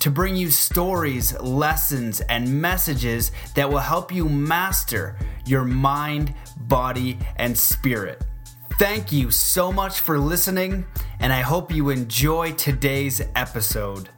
to bring you stories, lessons, and messages that will help you master your mind, body, and spirit. Thank you so much for listening, and I hope you enjoy today's episode.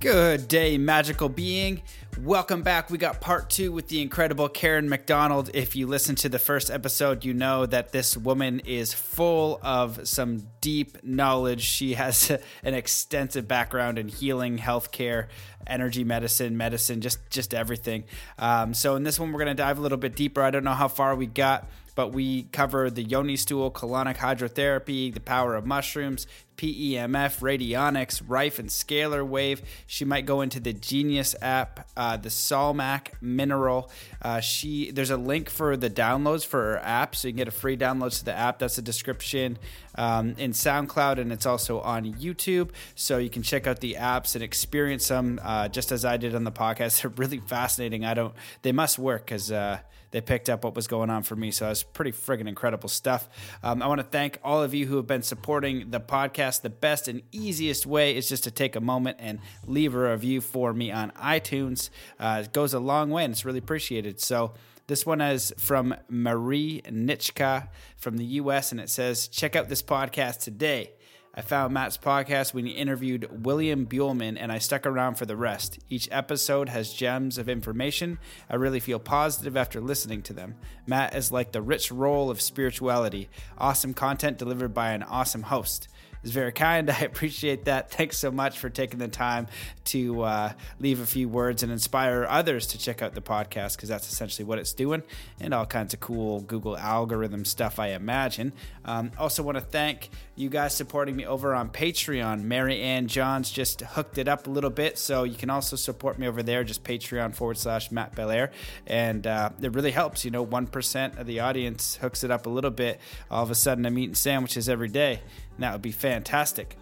Good day, magical being. Welcome back. We got part two with the incredible Karen Macdonald. If you listen to the first episode, you know that this woman is full of some deep knowledge. She has an extensive background in healing, healthcare, energy medicine, medicine, just just everything. Um, so in this one, we're going to dive a little bit deeper. I don't know how far we got but we cover the yoni stool, colonic hydrotherapy, the power of mushrooms, PEMF, radionics, Rife and scalar wave. She might go into the Genius app, uh, the Salmac mineral. Uh, she there's a link for the downloads for her app, so you can get a free download to the app. That's a description um, in SoundCloud, and it's also on YouTube. So you can check out the apps and experience them, uh, just as I did on the podcast. They're really fascinating. I don't. They must work because uh, they picked up what was going on for me. So was pretty friggin' incredible stuff. Um, I want to thank all of you who have been supporting the podcast. The best and easiest way is just to take a moment and leave a review for me on iTunes. Uh, it goes a long way and it's really appreciated. So, this one is from Marie Nitschka from the US, and it says, Check out this podcast today. I found Matt's podcast when he interviewed William Buhlman, and I stuck around for the rest. Each episode has gems of information. I really feel positive after listening to them. Matt is like the rich roll of spirituality, awesome content delivered by an awesome host is very kind. I appreciate that. Thanks so much for taking the time to uh, leave a few words and inspire others to check out the podcast because that's essentially what it's doing and all kinds of cool Google algorithm stuff, I imagine. Um, also, want to thank you guys supporting me over on Patreon. Mary Ann Johns just hooked it up a little bit, so you can also support me over there, just Patreon forward slash Matt Belair. And uh, it really helps. You know, 1% of the audience hooks it up a little bit. All of a sudden, I'm eating sandwiches every day. And that would be fantastic.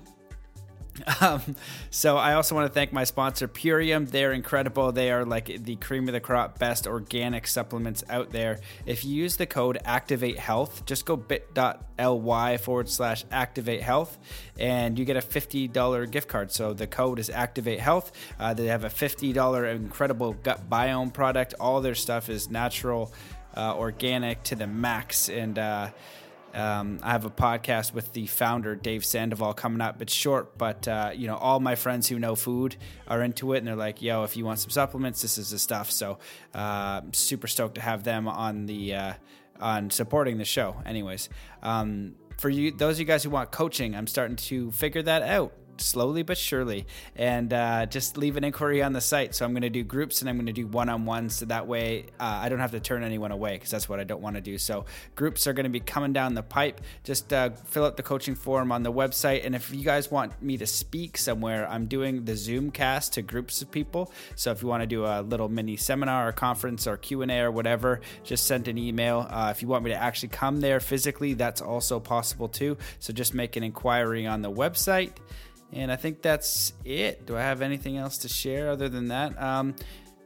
Um, so I also want to thank my sponsor Purium. They're incredible. They are like the cream of the crop, best organic supplements out there. If you use the code Activate Health, just go bit.ly forward slash Activate Health, and you get a fifty dollar gift card. So the code is Activate Health. Uh, they have a fifty dollar incredible gut biome product. All their stuff is natural, uh, organic to the max, and uh, um, I have a podcast with the founder, Dave Sandoval, coming up. It's short, but uh, you know, all my friends who know food are into it, and they're like, "Yo, if you want some supplements, this is the stuff." So, uh, super stoked to have them on the uh, on supporting the show. Anyways, um, for you, those of you guys who want coaching, I'm starting to figure that out slowly but surely, and uh, just leave an inquiry on the site. So I'm going to do groups and I'm going to do one on ones, so that way uh, I don't have to turn anyone away because that's what I don't want to do. So groups are going to be coming down the pipe. Just uh, fill out the coaching form on the website, and if you guys want me to speak somewhere, I'm doing the Zoom cast to groups of people. So if you want to do a little mini seminar or conference or Q and A or whatever, just send an email. Uh, if you want me to actually come there physically, that's also possible too. So just make an inquiry on the website. And I think that's it. Do I have anything else to share other than that? Um,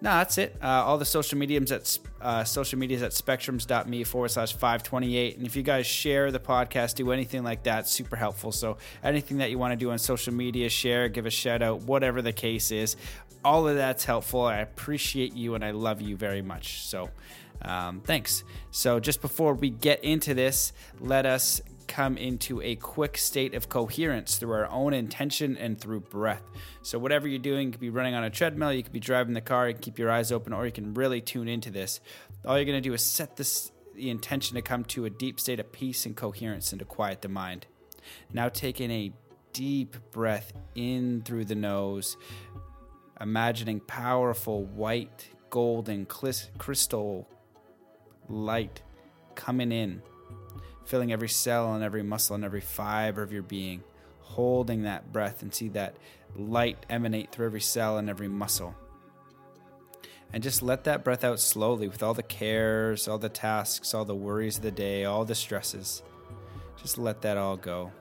no, that's it. Uh, all the social mediums at uh, social medias at spectrums.me forward slash 528. And if you guys share the podcast, do anything like that, super helpful. So anything that you want to do on social media, share, give a shout out, whatever the case is, all of that's helpful. I appreciate you and I love you very much. So um, thanks. So just before we get into this, let us come into a quick state of coherence through our own intention and through breath. So, whatever you're doing, you could be running on a treadmill, you could be driving the car, you can keep your eyes open, or you can really tune into this. All you're going to do is set this, the intention to come to a deep state of peace and coherence and to quiet the mind. Now, taking a deep breath in through the nose, imagining powerful white, golden, crystal light coming in filling every cell and every muscle and every fiber of your being, holding that breath and see that light emanate through every cell and every muscle. And just let that breath out slowly with all the cares, all the tasks, all the worries of the day, all the stresses. Just let that all go.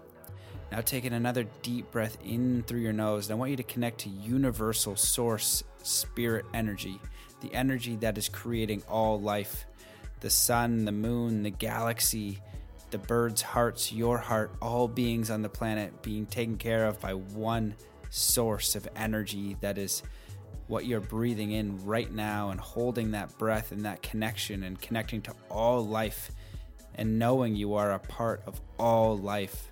Now, taking another deep breath in through your nose, and I want you to connect to universal source spirit energy, the energy that is creating all life the sun, the moon, the galaxy, the birds' hearts, your heart, all beings on the planet being taken care of by one source of energy that is what you're breathing in right now and holding that breath and that connection and connecting to all life and knowing you are a part of all life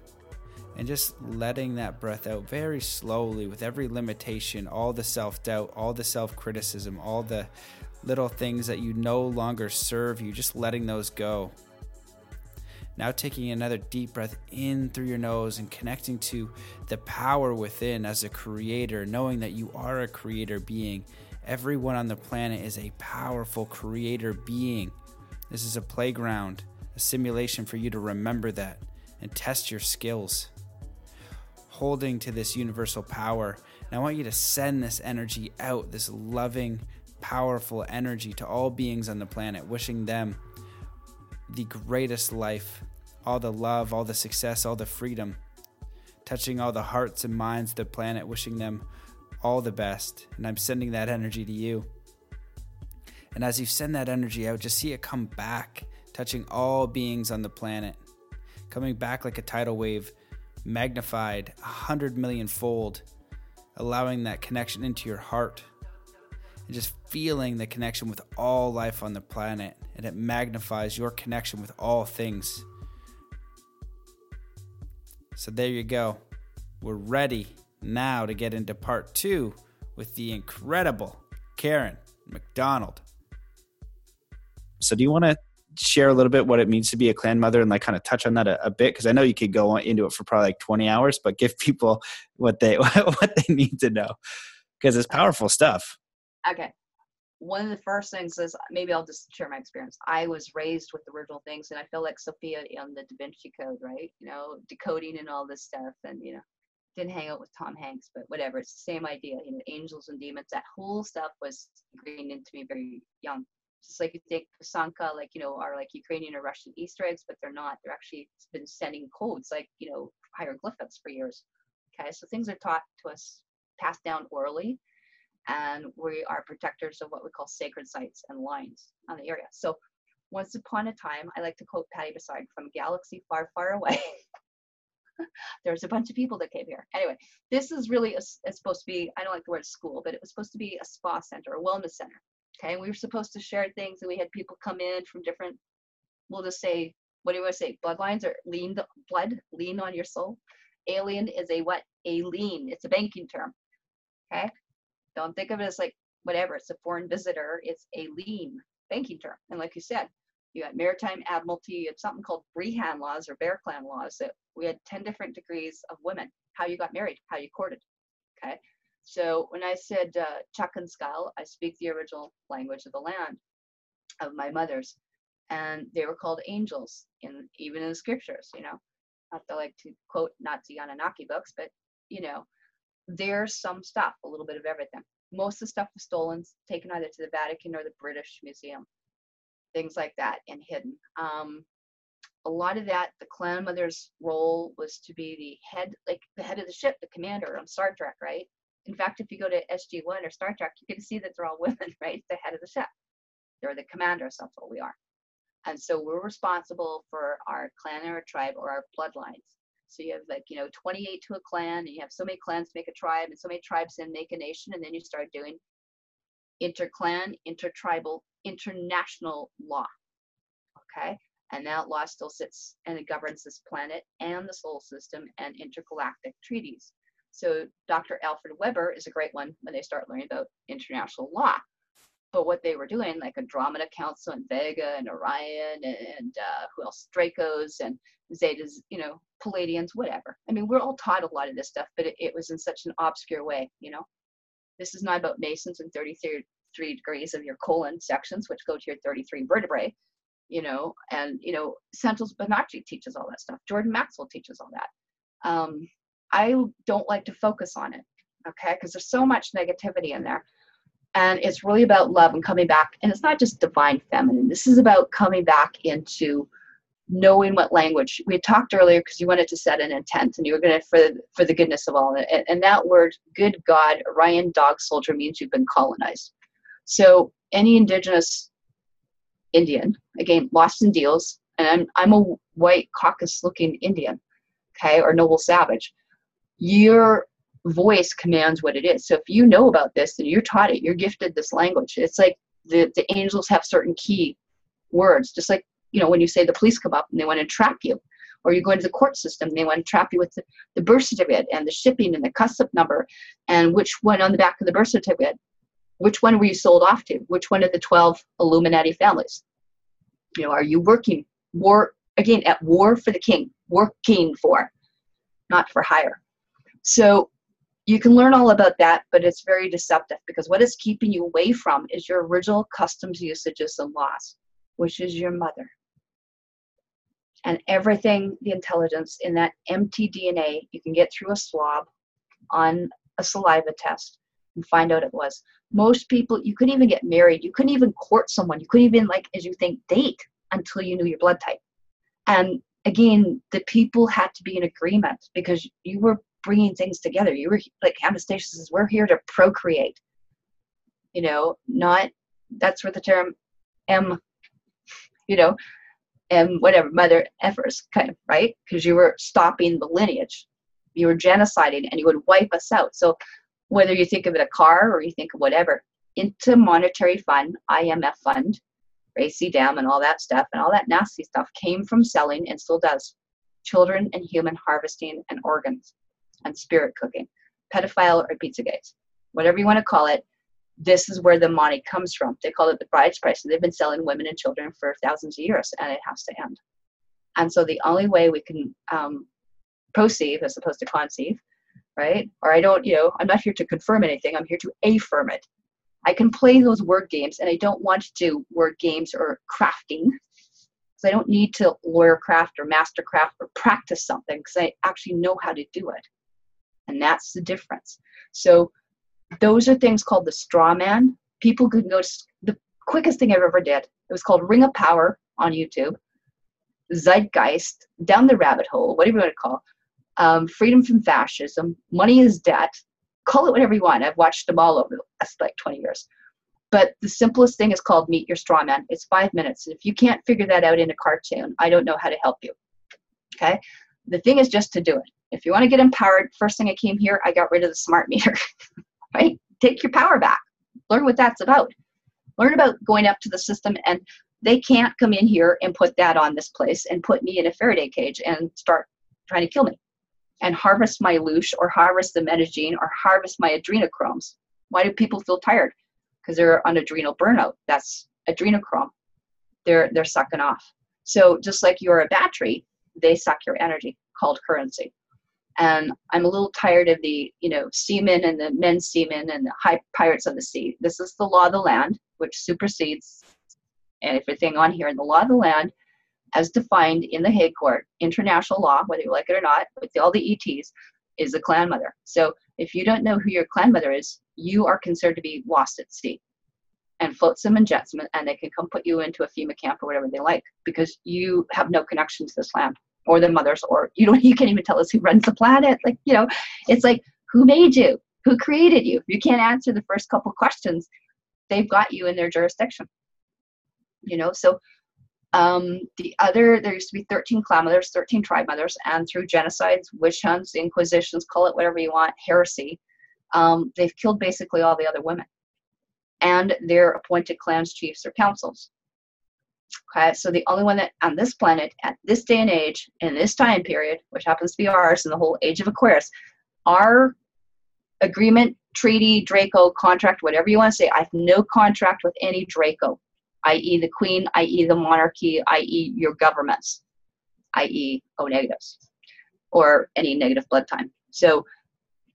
and just letting that breath out very slowly with every limitation, all the self doubt, all the self criticism, all the little things that you no longer serve you, just letting those go. Now, taking another deep breath in through your nose and connecting to the power within as a creator, knowing that you are a creator being. Everyone on the planet is a powerful creator being. This is a playground, a simulation for you to remember that and test your skills holding to this universal power. And I want you to send this energy out, this loving, powerful energy to all beings on the planet, wishing them the greatest life, all the love, all the success, all the freedom, touching all the hearts and minds of the planet, wishing them all the best. And I'm sending that energy to you. And as you send that energy out, just see it come back, touching all beings on the planet, coming back like a tidal wave magnified a hundred million fold, allowing that connection into your heart and just feeling the connection with all life on the planet. And it magnifies your connection with all things. So there you go. We're ready now to get into part two with the incredible Karen Macdonald. So, do you want to share a little bit what it means to be a clan mother and like kind of touch on that a, a bit because I know you could go into it for probably like 20 hours, but give people what they what they need to know because it's powerful stuff. Okay. One of the first things is maybe I'll just share my experience. I was raised with the original things, and I feel like Sophia in the Da Vinci Code, right? You know, decoding and all this stuff, and you know, didn't hang out with Tom Hanks, but whatever. It's the same idea. You know, angels and demons. That whole stuff was ingrained into me very young just like you take Pysanka, like, you know, are like Ukrainian or Russian Easter eggs, but they're not. They're actually been sending codes, like, you know, hieroglyphics for years. Okay, so things are taught to us, passed down orally, and we are protectors of what we call sacred sites and lines on the area. So once upon a time, I like to quote Patty Bessard from galaxy far, far away. There's a bunch of people that came here. Anyway, this is really a, it's supposed to be, I don't like the word school, but it was supposed to be a spa center, a wellness center. Okay, and we were supposed to share things, and we had people come in from different. We'll just say, what do you want to say? Bloodlines or lean the blood, lean on your soul. Alien is a what? A lien. It's a banking term. Okay, don't think of it as like whatever. It's a foreign visitor. It's a lien banking term. And like you said, you had maritime admiralty. You had something called Brehon laws or Bear Clan laws that we had 10 different degrees of women, how you got married, how you courted. Okay. So when I said uh, Chakanskal, I speak the original language of the land of my mother's, and they were called angels in even in the scriptures. You know, not to like to quote Nazi Anunnaki books, but you know, there's some stuff, a little bit of everything. Most of the stuff was stolen, taken either to the Vatican or the British Museum, things like that, and hidden. Um, a lot of that, the clan mother's role was to be the head, like the head of the ship, the commander on Star Trek, right? In fact, if you go to SG1 or Star Trek, you can see that they're all women, right? The head of the ship. They're the commanders, that's what we are. And so we're responsible for our clan or tribe or our bloodlines. So you have like, you know, 28 to a clan, and you have so many clans make a tribe, and so many tribes then make a nation, and then you start doing interclan, intertribal, international law. Okay? And that law still sits and it governs this planet and the solar system and intergalactic treaties. So Dr. Alfred Webre is a great one when they start learning about international law. But what they were doing, like Andromeda Council and Vega and Orion and uh, who else, Dracos and Zetas, you know, Pleiadians, whatever. I mean, we're all taught a lot of this stuff, but it, it was in such an obscure way, you know. This is not about Masons and 33 degrees of your colon sections, which go to your 33 vertebrae, you know, and, you know, Santos Bonacci teaches all that stuff. Jordan Maxwell teaches all that. Um, I don't like to focus on it, okay? Because there's so much negativity in there. and it's really about love and coming back and it's not just divine feminine this is about coming back into knowing what language we talked earlier because you wanted to set an intent and you were going to for for the goodness of all and, and that word good god Orion dog soldier means you've been colonized so any indigenous indian again lost in deals and i'm i'm a white caucus looking indian okay or noble savage your voice commands what it is. So if you know about this and you're taught it, you're gifted this language. It's like the, the angels have certain key words, just like, you know, when you say the police come up and they want to trap you, or you go into the court system, and they want to trap you with the, the birth certificate and the shipping and the custom number and which one on the back of the birth certificate, which one were you sold off to? Which one of the 12 Illuminati families? You know, are you working war again at war for the king, working for, not for hire. So you can learn all about that, but it's very deceptive because what is keeping you away from is your original customs, usages, and laws, which is your mother. And everything, the intelligence in that empty DNA, you can get through a swab on a saliva test and find out it was. Most people, you couldn't even get married. You couldn't even court someone. You couldn't even, like, as you think, date until you knew your blood type. And again, the people had to be in agreement because you were bringing things together. You were like Anastasia says, we're here to procreate. You know, not that's where the term M, you know, M whatever mother effers kind of right because you were stopping the lineage, you were genociding, and you would wipe us out. So whether you think of it a car or you think of whatever, into monetary fund, IMF fund, Racy Dam, and all that stuff, and all that nasty stuff came from selling and still does children and human harvesting and organs and spirit cooking, pedophile or pizza Pizzagate, whatever you want to call it. This is where the money comes from. They call it the bride's price. They've been selling women and children for thousands of years, and it has to end. And so the only way we can um, proceed as opposed to conceive, right? Or I don't, you know, I'm not here to confirm anything. I'm here to affirm it. I can play those word games, and I don't want to do word games or crafting because I don't need to lawyer craft or master craft or practice something because I actually know how to do it. And that's the difference. So those are things called the straw man. People could go the quickest thing I've ever did. It was called Ring of Power on YouTube, Zeitgeist, Down the Rabbit Hole, whatever you want to call, um, Freedom from Fascism, Money is Debt. Call it whatever you want. I've watched them all over the last like 20 years. But the simplest thing is called Meet Your Straw Man. It's five minutes. If you can't figure that out in a cartoon, I don't know how to help you. Okay? The thing is just to do it. If you want to get empowered, first thing I came here, I got rid of the smart meter. right? Take your power back. Learn what that's about. Learn about going up to the system and they can't come in here and put that on this place and put me in a Faraday cage and start trying to kill me and harvest my loosh or harvest the metagene or harvest my adrenochromes. Why do people feel tired? Because they're on adrenal burnout. That's adrenochrome. They're they're sucking off. So just like you're a battery, they suck your energy called currency and I'm a little tired of the, you know, seamen and the men seamen and the high pirates of the sea. This is the law of the land, which supersedes everything on here. And the law of the land, as defined in the Hague Court, international law, whether you like it or not, with all the ETs, is a clan mother. So if you don't know who your clan mother is, you are considered to be lost at sea and flotsam and jetsam, and they can come put you into a FEMA camp or whatever they like because you have no connection to this land or the mothers or you don't you can't even tell us who runs the planet. Like you know it's like who made you? Who created you? You can't answer the first couple questions they've got you in their jurisdiction. You know so um, the other there used to be 13 clan mothers 13 tribe mothers and through genocides witch hunts inquisitions call it whatever you want heresy um, they've killed basically all the other women. And they're appointed clans chiefs or councils Okay, so the only one that on this planet at this day and age, in this time period, which happens to be ours in the whole age of Aquarius, our agreement, treaty, Draco, contract, whatever you want to say, I have no contract with any Draco, i.e., the Queen, i.e., the monarchy, i.e., your governments, i.e., O negatives, or any negative blood time. So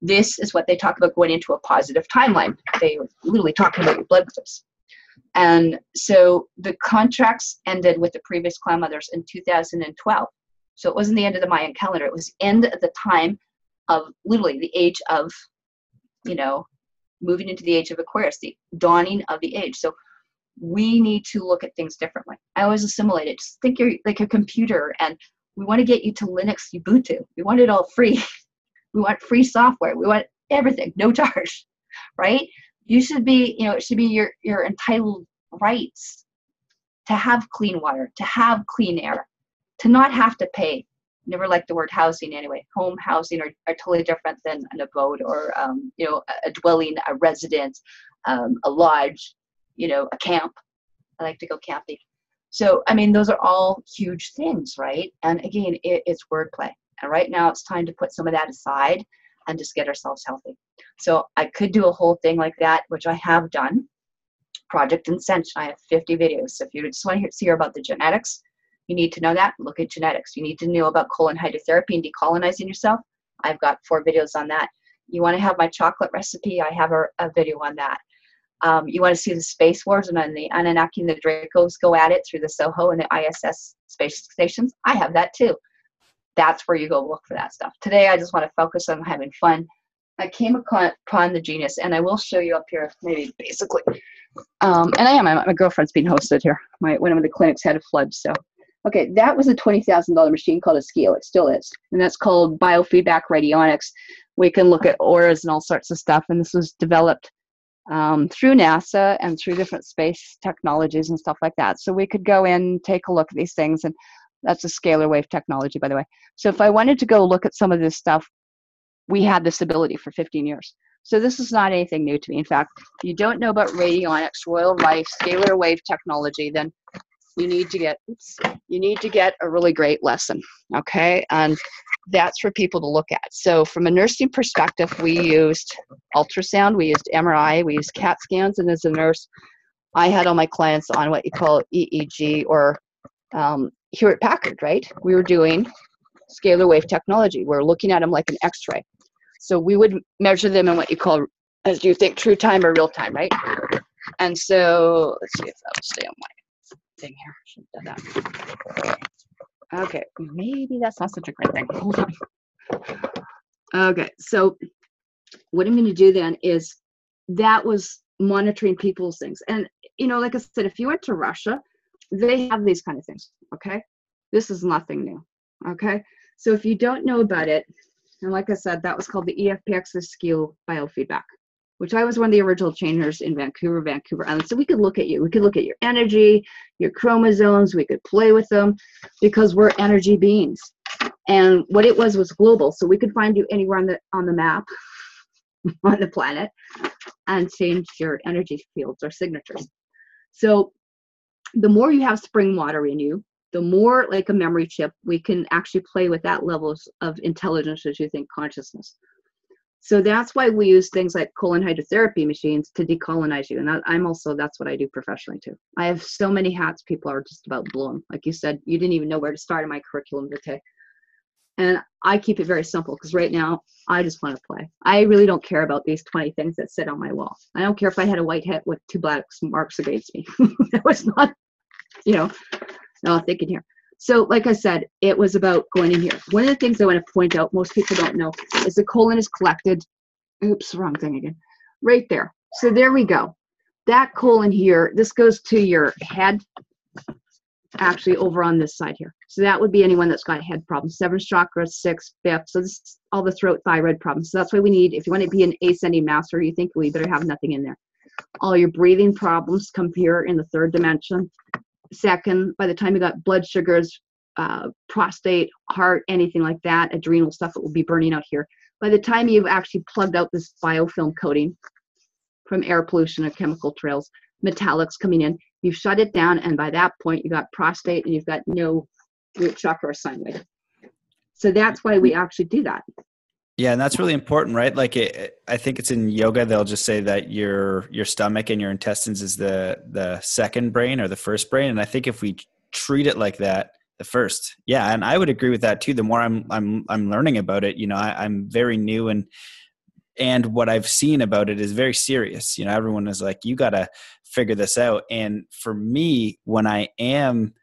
this is what they talk about going into a positive timeline. They literally talking about your blood groups. And so the contracts ended with the previous clan mothers in 2012. So it wasn't the end of the Mayan calendar. It was end of the time of literally the age of, you know, moving into the age of Aquarius, the dawning of the age. So we need to look at things differently. I always assimilate it. Just think you're like a computer and we want to get you to Linux Ubuntu. We want it all free. we want free software. We want everything, no charge, right? You should be, you know, it should be your, your entitled rights to have clean water, to have clean air, to not have to pay. Never like the word housing anyway. Home housing are, are totally different than an abode or, um, you know, a, a dwelling, a residence, um, a lodge, you know, a camp. I like to go camping. So, I mean, those are all huge things, right? And again, it, it's wordplay. And right now, it's time to put some of that aside and just get ourselves healthy. So, I could do a whole thing like that, which I have done. Project Ascension, I have 50 videos. So, if you just want to hear about the genetics, you need to know that. Look at genetics. You need to know about colon hydrotherapy and decolonizing yourself. I've got four videos on that. You want to have my chocolate recipe? I have a, a video on that. Um, you want to see the space wars and then the Anunnaki and the Dracos go at it through the SOHO and the ISS space stations. I have that too. That's where you go look for that stuff. Today, I just want to focus on having fun. I came upon the genius, and I will show you up here, maybe basically. Um, and I am. My, my girlfriend's being hosted here. My one of the clinics had a flood, so okay. That was a twenty thousand dollar machine called a SCIO. It still is, and that's called biofeedback radionics. We can look at auras and all sorts of stuff, and this was developed um, through NASA and through different space technologies and stuff like that. So we could go in, take a look at these things, and that's a scalar wave technology, by the way. So if I wanted to go look at some of this stuff, we had this ability for 15 years. So this is not anything new to me. In fact, if you don't know about radionics, Royal Rife, scalar wave technology, then you need to get oops, you need to get a really great lesson. Okay, and that's for people to look at. So, from a nursing perspective, we used ultrasound, we used MRI, we used CAT scans, and as a nurse, I had all my clients on what you call EEG or um, Hewlett Packard, right? We were doing scalar wave technology. We're looking at them like an X ray. So, we would measure them in what you call, as you think, true time or real time, right? And so, let's see if that'll stay on my thing here. Should have done that. Okay, maybe that's not such a great thing. Hold on. Okay, so what I'm going to do then is that was monitoring people's things. And, you know, like I said, if you went to Russia, they have these kind of things. Okay, this is nothing new. Okay, so if you don't know about it, and like I said, that was called the EFPX SCIO biofeedback which I was one of the original trainers in Vancouver, Vancouver Island. So we could look at you. We could look at your energy, your chromosomes. We could play with them because we're energy beings. And what it was was global. So we could find you anywhere on the on the map on the planet and change your energy fields or signatures. So the more you have spring water in you, the more like a memory chip, we can actually play with that levels of intelligence as you think consciousness. So that's why we use things like colon hydrotherapy machines to decolonize you. And I'm also, that's what I do professionally too. I have so many hats, people are just about blown. Like you said, you didn't even know where to start in my curriculum vitae. And I keep it very simple because right now I just want to play. I really don't care about these 20 things that sit on my wall. I don't care if I had a white hat with two black marks against me. that was not, you know, no thinking here. So, like I said, it was about going in here. One of the things I want to point out, most people don't know, is the colon is collected. Oops, wrong thing again. Right there. So there we go. That colon here, this goes to your head, actually over on this side here. So that would be anyone that's got head problems. Seven chakra, six, fifth. So this is all the throat, thyroid problems. So that's why we need, if you want to be an ascending master, you think we better have nothing in there. All your breathing problems come here in the third dimension second by the time you got blood sugars uh, prostate heart anything like that adrenal stuff it will be burning out here by the time you've actually plugged out this biofilm coating from air pollution or chemical trails metallics coming in you've shut it down and by that point you've got prostate and you've got no root chakra or sine so that's why we actually do that yeah, and that's really important, right? Like, it, I think it's in yoga. They'll just say that your your stomach and your intestines is the the second brain or the first brain, and I think if we treat it like that, the first, yeah, and I would agree with that too. The more I'm I'm I'm learning about it, you know, I, I'm very new and and what I've seen about it is very serious. You know, everyone is like, you got to figure this out. And for me, when I am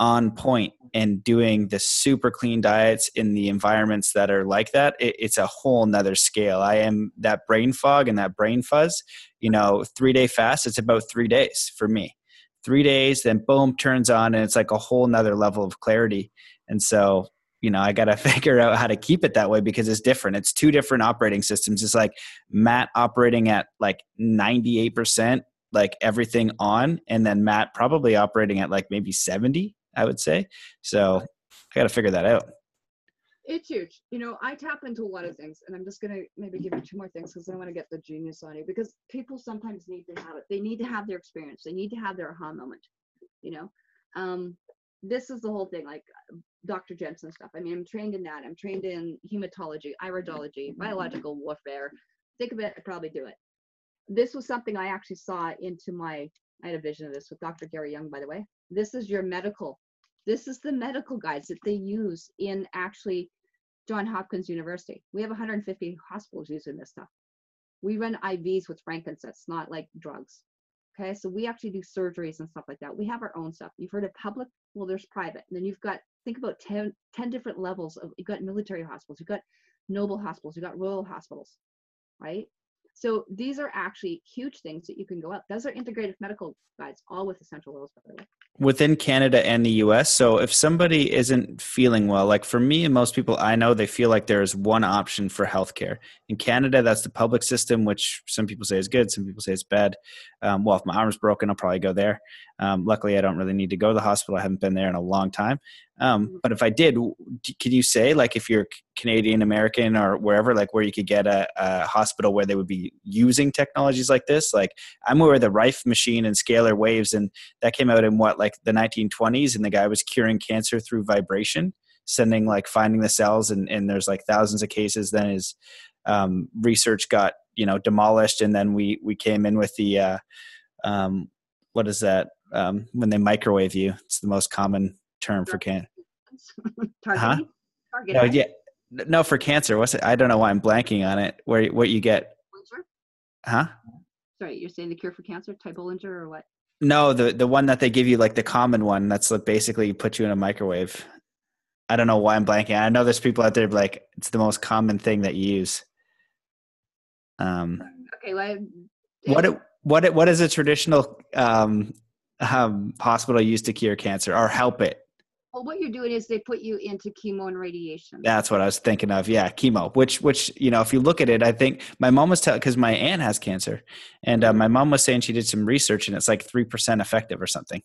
on point and doing the super clean diets in the environments that are like that, it, it's a whole nother scale. I am that brain fog and that brain fuzz. You know, three day fast, it's about three days for me. Three days, then boom, turns on, and it's like a whole nother level of clarity. And so, you know, I got to figure out how to keep it that way because it's different. It's two different operating systems. It's like Matt operating at like 98%, like everything on, and then Matt probably operating at like maybe 70 I would say. So I got to figure that out. It's huge. You know, I tap into a lot of things, and I'm just going to maybe give you two more things because I want to get the genius on you because people sometimes need to have it. They need to have their experience, they need to have their aha moment. You know, um, this is the whole thing like Dr. Jensen stuff. I mean, I'm trained in that. I'm trained in hematology, iridology, biological warfare. Think of it, I probably do it. This was something I actually saw into my, I had a vision of this with Dr. Gary Young, by the way. This is your medical this is the medical guides that they use in actually John Hopkins University. We have 150 hospitals using this stuff. We run IVs with frankincense, not like drugs. Okay, so we actually do surgeries and stuff like that. We have our own stuff. You've heard of public, well, there's private. And then you've got, think about 10, 10 different levels of, you've got military hospitals, you've got noble hospitals, you've got royal hospitals, right? So these are actually huge things that you can go up. Those are integrative medical guides, all with essential oils, by the way within Canada and the US. So if somebody isn't feeling well, like for me and most people I know, they feel like there is one option for healthcare. In Canada, that's the public system, which some people say is good, some people say it's bad. Um, well, if my arm's broken, I'll probably go there. Um, luckily, I don't really need to go to the hospital. I haven't been there in a long time. Um, mm-hmm. but if I did, could you say like if you're Canadian American or wherever, like where you could get a, a, hospital where they would be using technologies like this? Like I'm aware of the Rife machine and scalar waves, and that came out in what like the 1920s, and the guy was curing cancer through vibration, sending like finding the cells, and and there's like thousands of cases. Then his um, research got you know demolished, and then we we came in with the uh, um, what is that um, when they microwave you? It's the most common term for can. huh? No, yeah, no, for cancer. What's it? I don't know why I'm blanking on it. Where what you get? Huh? Sorry, you're saying the cure for cancer, Ty Bollinger, or what? No, the the one that they give you, like the common one. That's like basically put you in a microwave. I don't know why I'm blanking. I know there's people out there like it's the most common thing that you use. Um. Okay. Well, what what what is a traditional um, um, hospital use to cure cancer or help it? Well, what you're doing is they put you into chemo and radiation. That's what I was thinking of. Yeah, chemo. Which, which you know, if you look at it, I think my mom was telling because my aunt has cancer, and uh, my mom was saying she did some research and it's like three percent effective or something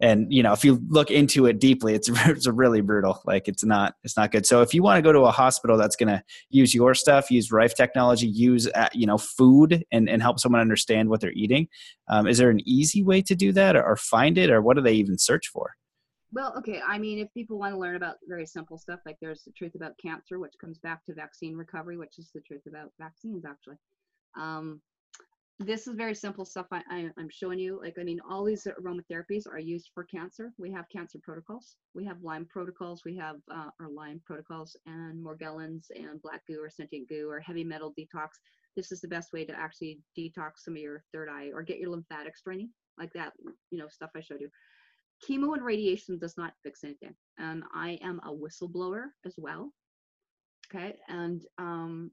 and you know if you look into it deeply it's it's really brutal like it's not it's not good so if you want to go to a hospital that's going to use your stuff use rife technology use uh, you know food and, and help someone understand what they're eating um, is there an easy way to do that or, or find it or what do they even search for well okay i mean if people want to learn about very simple stuff like there's the truth about cancer which comes back to vaccine recovery which is the truth about vaccines actually um, this is very simple stuff I, I, am showing you. Like, I mean, all these aromatherapies are used for cancer. We have cancer protocols. We have Lyme protocols. We have uh, our Lyme protocols and Morgellons and black goo or sentient goo or heavy metal detox. This is the best way to actually detox some of your third eye or get your lymphatics draining, like that, you know, stuff I showed you. Chemo and radiation does not fix anything. And I am a whistleblower as well. Okay. And um,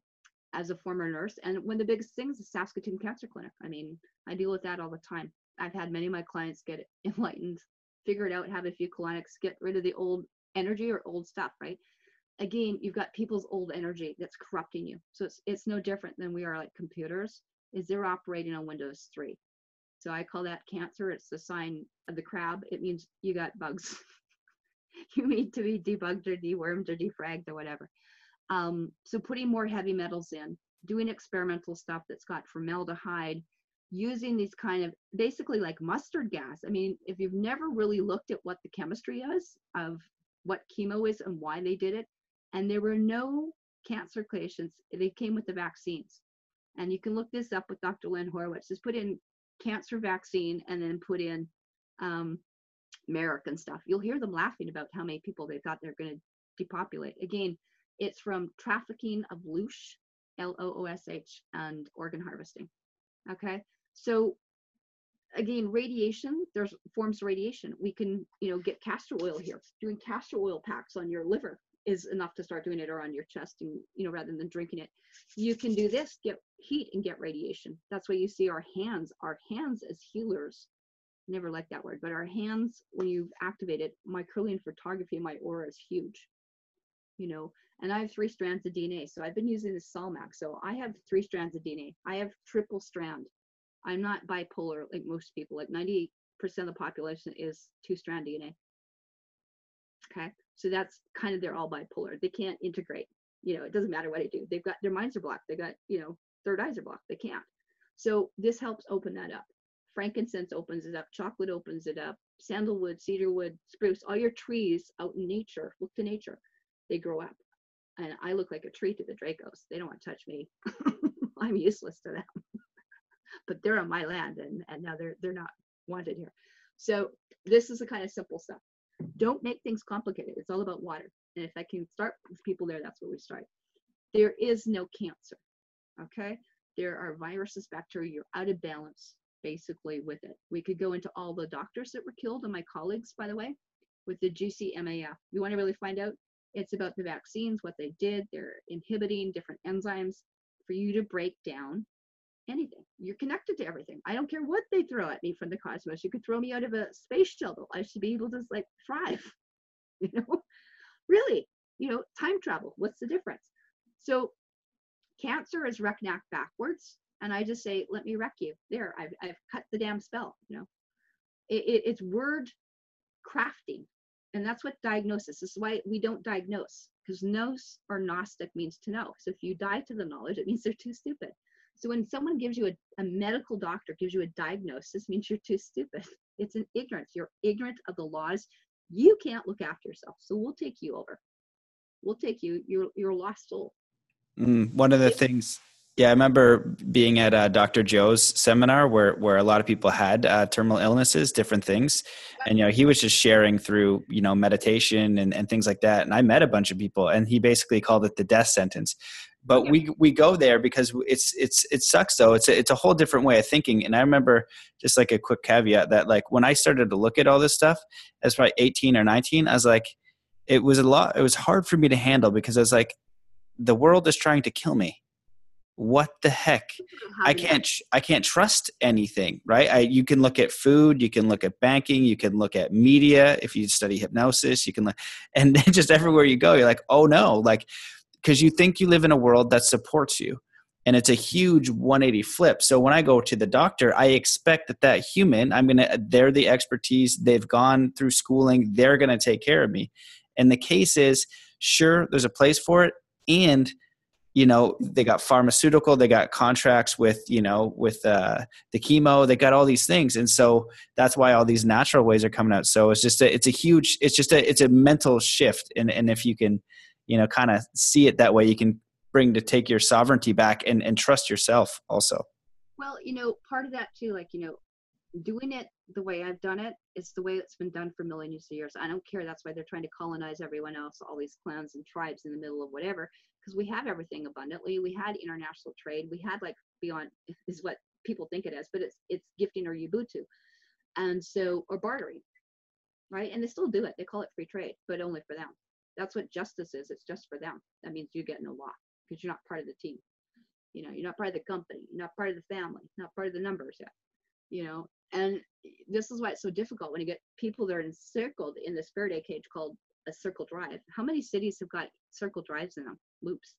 as a former nurse. And one of the biggest things is Saskatoon Cancer Clinic. I mean, I deal with that all the time. I've had many of my clients get enlightened, figured out, have a few colonics, get rid of the old energy or old stuff, right? Again, you've got people's old energy that's corrupting you. So it's it's no different than we are like computers, is they're operating on Windows 3. So I call that cancer. It's the sign of the crab. It means you got bugs. you need to be debugged or dewormed or defragged or whatever. Um, so putting more heavy metals in, doing experimental stuff that's got formaldehyde, using these kind of basically like mustard gas. I mean, if you've never really looked at what the chemistry is of what chemo is and why they did it, and there were no cancer patients, they came with the vaccines. And you can look this up with Dr. Len Horowitz. Just put in cancer vaccine and then put in um, Merck and stuff. You'll hear them laughing about how many people they thought they're going to depopulate. Again, it's from trafficking of loosh, L O O S H, and organ harvesting. Okay, so again, radiation, there's forms of radiation. We can, you know, get castor oil here. Doing castor oil packs on your liver is enough to start doing it or on your chest and, you know, rather than drinking it. You can do this, get heat and get radiation. That's why you see our hands, our hands as healers. Never like that word, but our hands, when you've activated my Kirlian photography, my aura is huge. You know, and I have three strands of DNA. So I've been using the Solmax. So I have three strands of DNA. I have triple strand I'm not bipolar like most people. Like 98% of the population is two strand DNA. Okay. So that's kind of they're all bipolar. They can't integrate. You know, it doesn't matter what they do. They've got their minds are blocked. They got, you know, third eyes are blocked. They can't. So this helps open that up. Frankincense opens it up, chocolate opens it up, sandalwood, cedarwood, spruce, all your trees out in nature. Look to nature. They grow up. And I look like a tree to the Dracos. They don't want to touch me. I'm useless to them but they're on my land and, and now they're they're not wanted here. So this is the kind of simple stuff. Don't make things complicated. It's all about water. And if I can start with people there, that's where we start. There is no cancer. Okay. There are viruses, bacteria, you're out of balance basically with it. We could go into all the doctors that were killed and my colleagues, by the way, with the GCMAF. You want to really find out? It's about the vaccines, what they did. They're inhibiting different enzymes for you to break down anything. You're connected to everything. I don't care what they throw at me from the cosmos. You could throw me out of a space shuttle. I should be able to like thrive. You know, really, you know, time travel. What's the difference? So, cancer is Reknak backwards, and I just say, let me wreck you. There, I've I've cut the damn spell. You know, it, it, it's word crafting, and that's what diagnosis this is. Why we don't diagnose because nos or gnostic means to know. So if you die to the knowledge, it means they're too stupid. So when someone gives you a, a medical doctor gives you a diagnosis, means you're too stupid. It's an ignorance. You're ignorant of the laws. You can't look after yourself. So we'll take you over. We'll take you. You're you're a lost soul. Mm, one of the things yeah, I remember being at uh, Dr. Joe's seminar where where a lot of people had uh, terminal illnesses, different things, and you know he was just sharing through you know meditation and, and things like that. And I met a bunch of people, and he basically called it the death sentence. But we we go there because it's it's it sucks though. It's a, it's a whole different way of thinking. And I remember just like a quick caveat that like when I started to look at all this stuff, as probably eighteen or nineteen, I was like, it was a lot. It was hard for me to handle because I was like, the world is trying to kill me what the heck i can't i can't trust anything right I, you can look at food you can look at banking you can look at media if you study hypnosis you can look and just everywhere you go you're like oh no like because you think you live in a world that supports you and it's a huge 180 flip. So when i go to the doctor i expect that that human i'm gonna they're the expertise they've gone through schooling they're gonna take care of me. And the case is sure there's a place for it and you know they got pharmaceutical they got contracts with you know with uh, the chemo they got all these things. And so that's why all these natural ways are coming out. So it's just a it's a huge it's just a it's a mental shift. And and if you can you know kind of see it that way you can bring to take your sovereignty back and and trust yourself also well you know part of that too like you know doing it the way I've done it, it's the way it's been done for millions of years. I don't care. That's why they're trying to colonize everyone else, all these clans and tribes in the middle of whatever, because we have everything abundantly. We had international trade. We had like beyond is what people think it is, but it's it's gifting or ubuntu, and so or bartering, right? And they still do it. They call it free trade, but only for them. That's what justice is. It's just for them. That means you get no law because you're not part of the team. You know, you're not part of the company. You're not part of the family. Not part of the numbers yet. You know, and this is why it's so difficult when you get people that are encircled in this Faraday cage called a circle drive. How many cities have got circle drives in them, loops?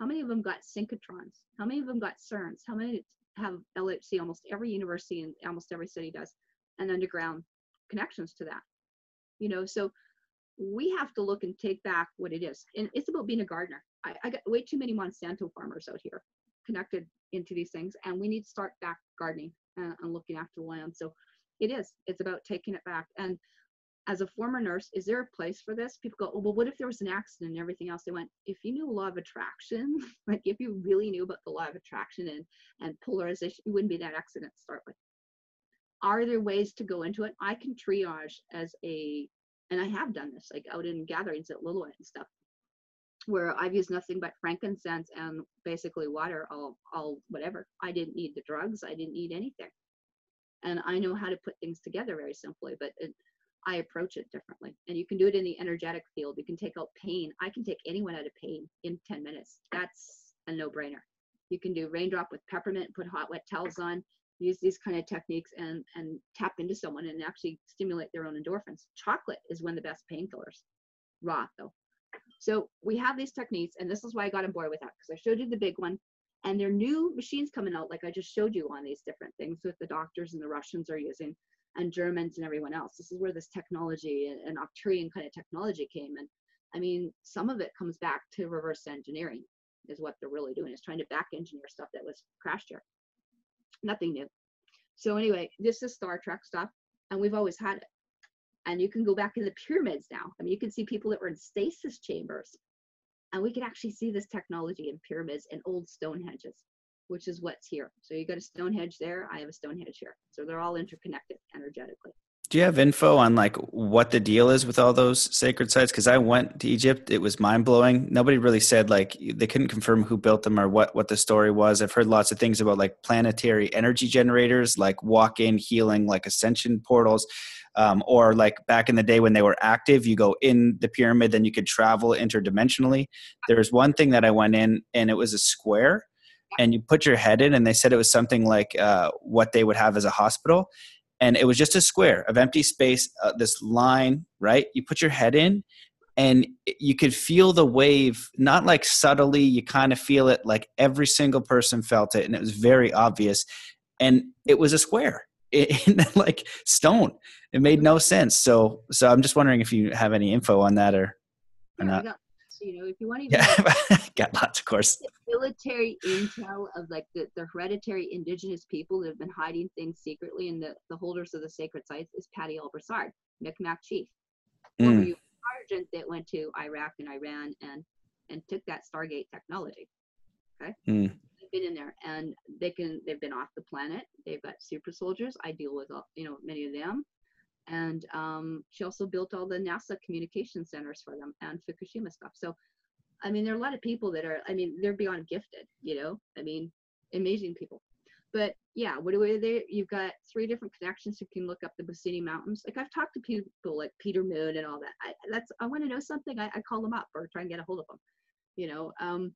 How many of them got synchrotrons? How many of them got CERNs? How many have LHC? Almost every university and almost every city does, and underground connections to that. You know, so we have to look and take back what it is. And it's about being a gardener. I, I got way too many Monsanto farmers out here connected into these things, and we need to start back gardening and, and looking after land. So it is. It's about taking it back. And as a former nurse, is there a place for this? People go, oh, well, what if there was an accident and everything else? They went, if you knew law of attraction, like if you really knew about the law of attraction and, and polarization, you wouldn't be that accident to start with. Are there ways to go into it? I can triage as a, and I have done this, like out in gatherings at Lillooet and stuff, where I've used nothing but frankincense and basically water, all, all whatever. I didn't need the drugs. I didn't need anything and I know how to put things together very simply, but it, I approach it differently. And you can do it in the energetic field. You can take out pain. I can take anyone out of pain in 10 minutes. That's a no brainer. You can do raindrop with peppermint, put hot, wet towels on, use these kind of techniques and, and tap into someone and actually stimulate their own endorphins. Chocolate is one of the best painkillers, raw though. So we have these techniques, and this is why I got on board with that because I showed you the big one. And there are new machines coming out, like I just showed you on these different things with the doctors and the Russians are using and Germans and everyone else. This is where this technology and, and Arcturian kind of technology came. And I mean, some of it comes back to reverse engineering, is what they're really doing, is trying to back engineer stuff that was crashed here. Nothing new. So anyway, this is Star Trek stuff, and we've always had it. And you can go back in the pyramids now. I mean, you can see people that were in stasis chambers, and we can actually see this technology in pyramids and old Stonehenges which is what's here. So you got a Stonehenge there, I have a Stonehenge here. So they're all interconnected energetically. Do you have info on like what the deal is with all those sacred sites? Because I went to Egypt, it was mind blowing. Nobody really said like they couldn't confirm who built them or what what the story was. I've heard lots of things about like planetary energy generators, like walk in healing, like ascension portals, um, or like back in the day when they were active, you go in the pyramid, then you could travel interdimensionally. There's one thing that I went in, and it was a square and you put your head in and they said it was something like uh, what they would have as a hospital and it was just a square of empty space uh, this line right? You put your head in and you could feel the wave not like subtly you kind of feel it like every single person felt it and it was very obvious and it was a square in like stone. It made no sense so so i'm just wondering if you have any info on that or, or not you know, if you want to yeah, got lots, of course. Military intel of like the, the hereditary indigenous people that have been hiding things secretly, and the, the holders of the sacred sites is Patty L. Broussard, Micmac chief, mm. former U.S. sergeant that went to Iraq and Iran and and took that Stargate technology. Okay, mm. they've been in there, and they can they've been off the planet. They've got super soldiers. I deal with all, you know many of them and um, she also built all the NASA communication centers for them and Fukushima stuff. So, I mean, there are a lot of people that are, I mean, they're beyond gifted, you know, I mean, amazing people. But yeah, what do they? You've got three different connections. You can look up the Bosini Mountains. Like I've talked to people like Peter Moon and all that. I, that's I want to know something. I, I call them up or try and get a hold of them. You know, um,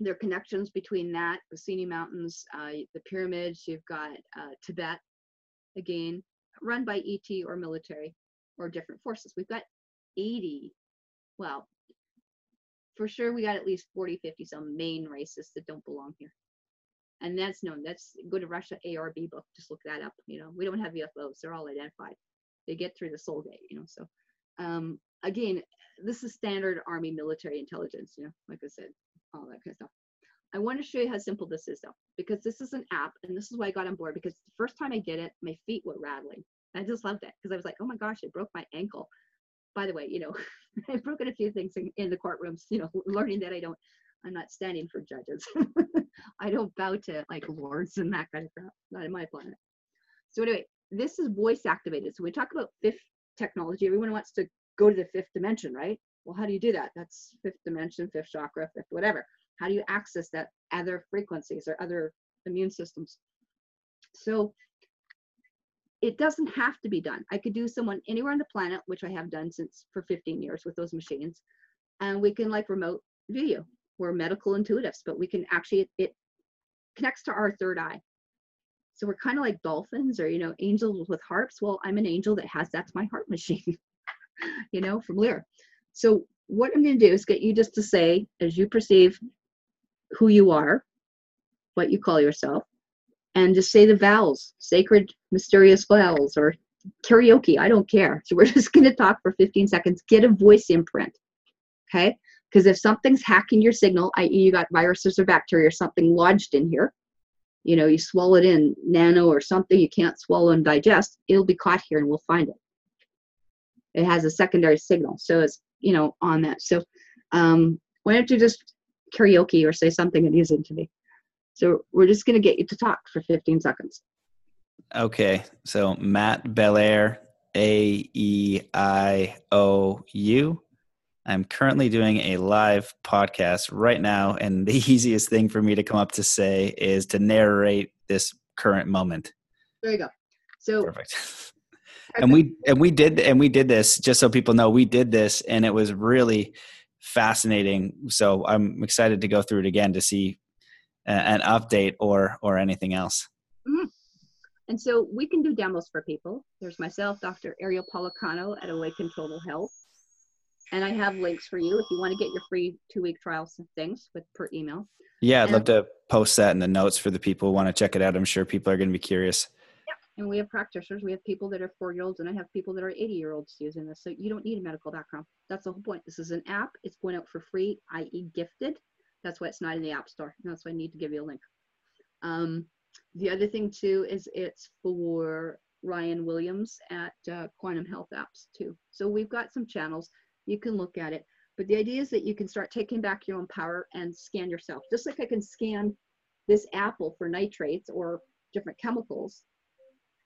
there are connections between that Bosini Mountains, uh, the pyramids. You've got uh, Tibet, again, run by ET or military or different forces. We've got 80, well, for sure we got at least 40, 50 some main races that don't belong here. And that's known. That's go to Russia ARB book. Just look that up. You know, we don't have UFOs. They're all identified. They get through the soul gate. You know, so um, again, this is standard Army military intelligence. You know, like I said, all that kind of stuff. I want to show you how simple this is though, because this is an app and this is why I got on board because the first time I did it, my feet were rattling. I just loved it because I was like, oh my gosh, it broke my ankle. By the way, you know, I've broken a few things in, in the courtrooms, you know, learning that I don't, I'm not standing for judges. I don't bow to like lords and that kind of crap, not in my planet. So anyway, this is voice activated. So we talk about fifth technology. Everyone wants to go to the fifth dimension, right? Well, how do you do that? That's fifth dimension, fifth chakra, fifth whatever. How do you access that other frequencies or other immune systems? So it doesn't have to be done. I could do someone anywhere on the planet, which I have done since for 15 years with those machines, and we can like remote view. We're medical intuitives, but we can actually it, it connects to our third eye. So we're kind of like dolphins or you know angels with harps. Well, I'm an angel that has that's my heart machine, you know, from Lear. So what I'm going to do is get you just to say as you perceive who you are, what you call yourself, and just say the vowels, sacred, mysterious vowels, or karaoke. I don't care. So we're just going to talk for 15 seconds. Get a voice imprint. Okay. Because if something's hacking your signal, i.e., you got viruses or bacteria or something lodged in here, you know, you swallow it in nano or something you can't swallow and digest, it'll be caught here and we'll find it. It has a secondary signal. So it's, you know, on that. So um, why don't you just karaoke or say something amusing to me. So we're just going to get you to talk for 15 seconds. Okay. So Matt Belair, A E I O U. I'm currently doing a live podcast right now, and the easiest thing for me to come up to say is to narrate this current moment. There you go. So Perfect. and we and we did and we did this just so people know we did this and it was really fascinating. So I'm excited to go through it again to see a- an update or or anything else. Mm-hmm. And so we can do demos for people. There's myself, Dr. Ariel Policano at Awaken Total Health. And I have links for you if you want to get your free two week trials and things with per email. Yeah, I'd And- love to post that in the notes for the people who want to check it out. I'm sure people are going to be curious. And we have practitioners. We have people that are four year olds, and I have people that are 80 year olds using this. So you don't need a medical background. That's the whole point. This is an app. It's going out for free, i.e., gifted. That's why it's not in the App Store. That's why I need to give you a link. Um, the other thing, too, is it's for Ryan Williams at uh, Quantum Health Apps, too. So we've got some channels. You can look at it. But the idea is that you can start taking back your own power and scan yourself. Just like I can scan this apple for nitrates or different chemicals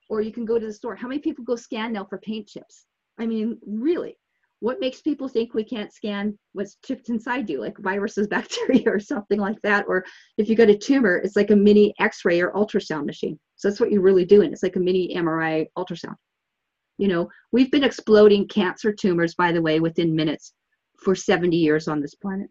or you can go to the store. How many people go scan now for paint chips? I mean, really, what makes people think we can't scan what's chipped inside you, like viruses, bacteria, or something like that? Or if you got a tumor, it's like a mini X-ray or ultrasound machine. So that's what you're really doing. It's like a mini MRI ultrasound. You know, we've been exploding cancer tumors, by the way, within minutes for 70 years on this planet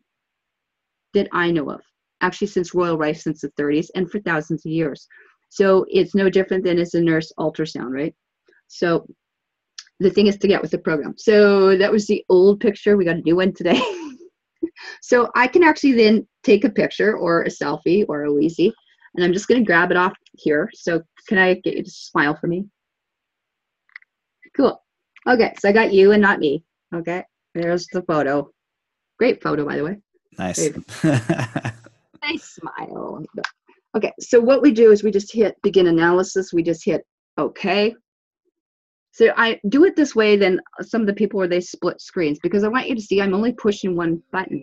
that I know of. Actually, since Royal Rife since the 30s and for thousands of years. So it's no different than as a nurse ultrasound, right? So the thing is to get with the program. So that was the old picture. We got a new one today. so I can actually then take a picture or a selfie or a Wheezy, and I'm just going to grab it off here. So can I get you to smile for me? Cool. Okay, so I got you and not me. Okay, there's the photo. Great photo, by the way. Nice. Nice smile. Okay, so what we do is we just hit begin analysis. We just hit OK. So I do it this way Then some of the people where they split screens because I want you to see I'm only pushing one button.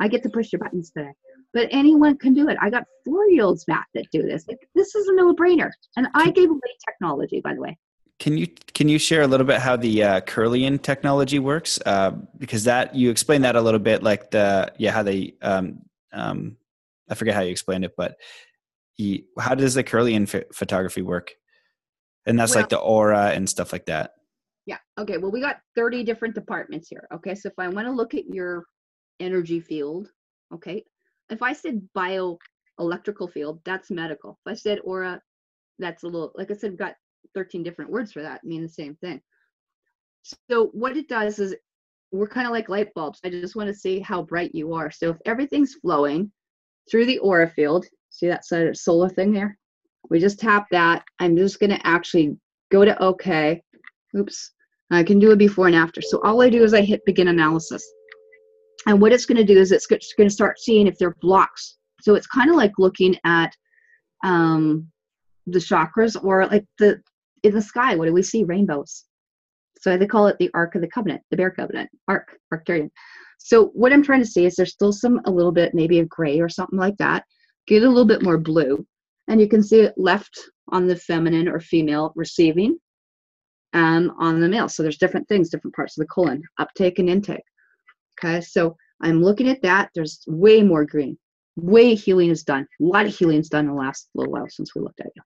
I get to push your buttons today. But anyone can do it. I got four-year-olds, Matt, that do this. Like, this is a no-brainer. And I gave away technology, by the way. Can you can you share a little bit how the uh, Kirlian technology works? Uh, because that you explained that a little bit, like the yeah how they um, um, I forget how you explained it, but you, how does the Kirlian ph- photography work? And that's like the aura and stuff like that. Yeah. Okay. Well, we got 30 different departments here. Okay. So if I want to look at your energy field, okay. If I said bio electrical field, that's medical. If I said aura, that's a little, like I said, we've got 13 different words for that, mean the same thing. So what it does is we're kind of like light bulbs. I just want to see how bright you are. So if everything's flowing through the aura field, see that solar thing there? We just tap that. I'm just going to actually go to OK. Oops. I can do a before and after. So all I do is I hit begin analysis. And what it's going to do is it's going to start seeing if there are blocks. So it's kind of like looking at um, the chakras or like the in the sky. What do we see? Rainbows. So they call it the Ark of the Covenant, the Bear Covenant, Ark, Arcturian. So what I'm trying to say is there's still some a little bit maybe of gray or something like that. Get a little bit more blue, and you can see it left on the feminine or female receiving, and on the male. So there's different things, different parts of the colon, uptake and intake. Okay, so I'm looking at that. There's way more green. Way healing is done. A lot of healing is done in the last little while since we looked at you.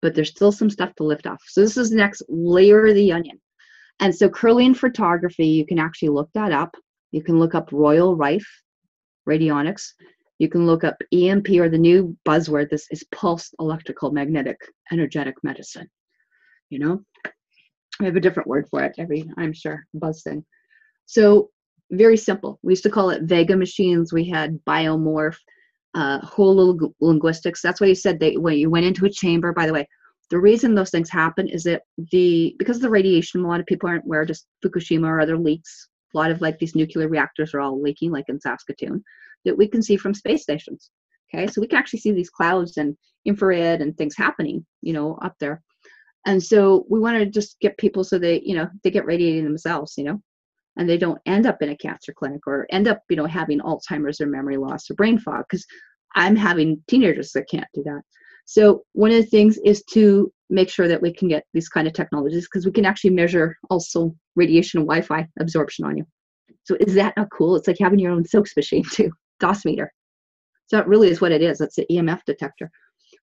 But there's still some stuff to lift off. So this is the next layer of the onion. And so Kirlian photography, you can actually look that up. You can look up Royal Rife radionics. You can look up EMP or the new buzzword. This is pulsed electrical magnetic energetic medicine. You know, I have a different word for it every, I'm sure, buzz thing. So very simple. We used to call it Vega machines. We had biomorph, uh, whole linguistics. That's why you said they when you went into a chamber. By the way, the reason those things happen is that the because of the radiation, a lot of people aren't aware. Just Fukushima or other leaks. A lot of like these nuclear reactors are all leaking, like in Saskatoon, that we can see from space stations. Okay, so we can actually see these clouds and infrared and things happening, you know, up there. And so we want to just get people so they, you know, they get radiating themselves, you know, and they don't end up in a cancer clinic or end up, you know, having Alzheimer's or memory loss or brain fog. Because I'm having teenagers that can't do that. So one of the things is to make sure that we can get these kind of technologies because we can actually measure also radiation and Wi-Fi absorption on you. So is that not cool? It's like having your own SOAKS machine too, DOS meter. So that really is what it is. That's the EMF detector.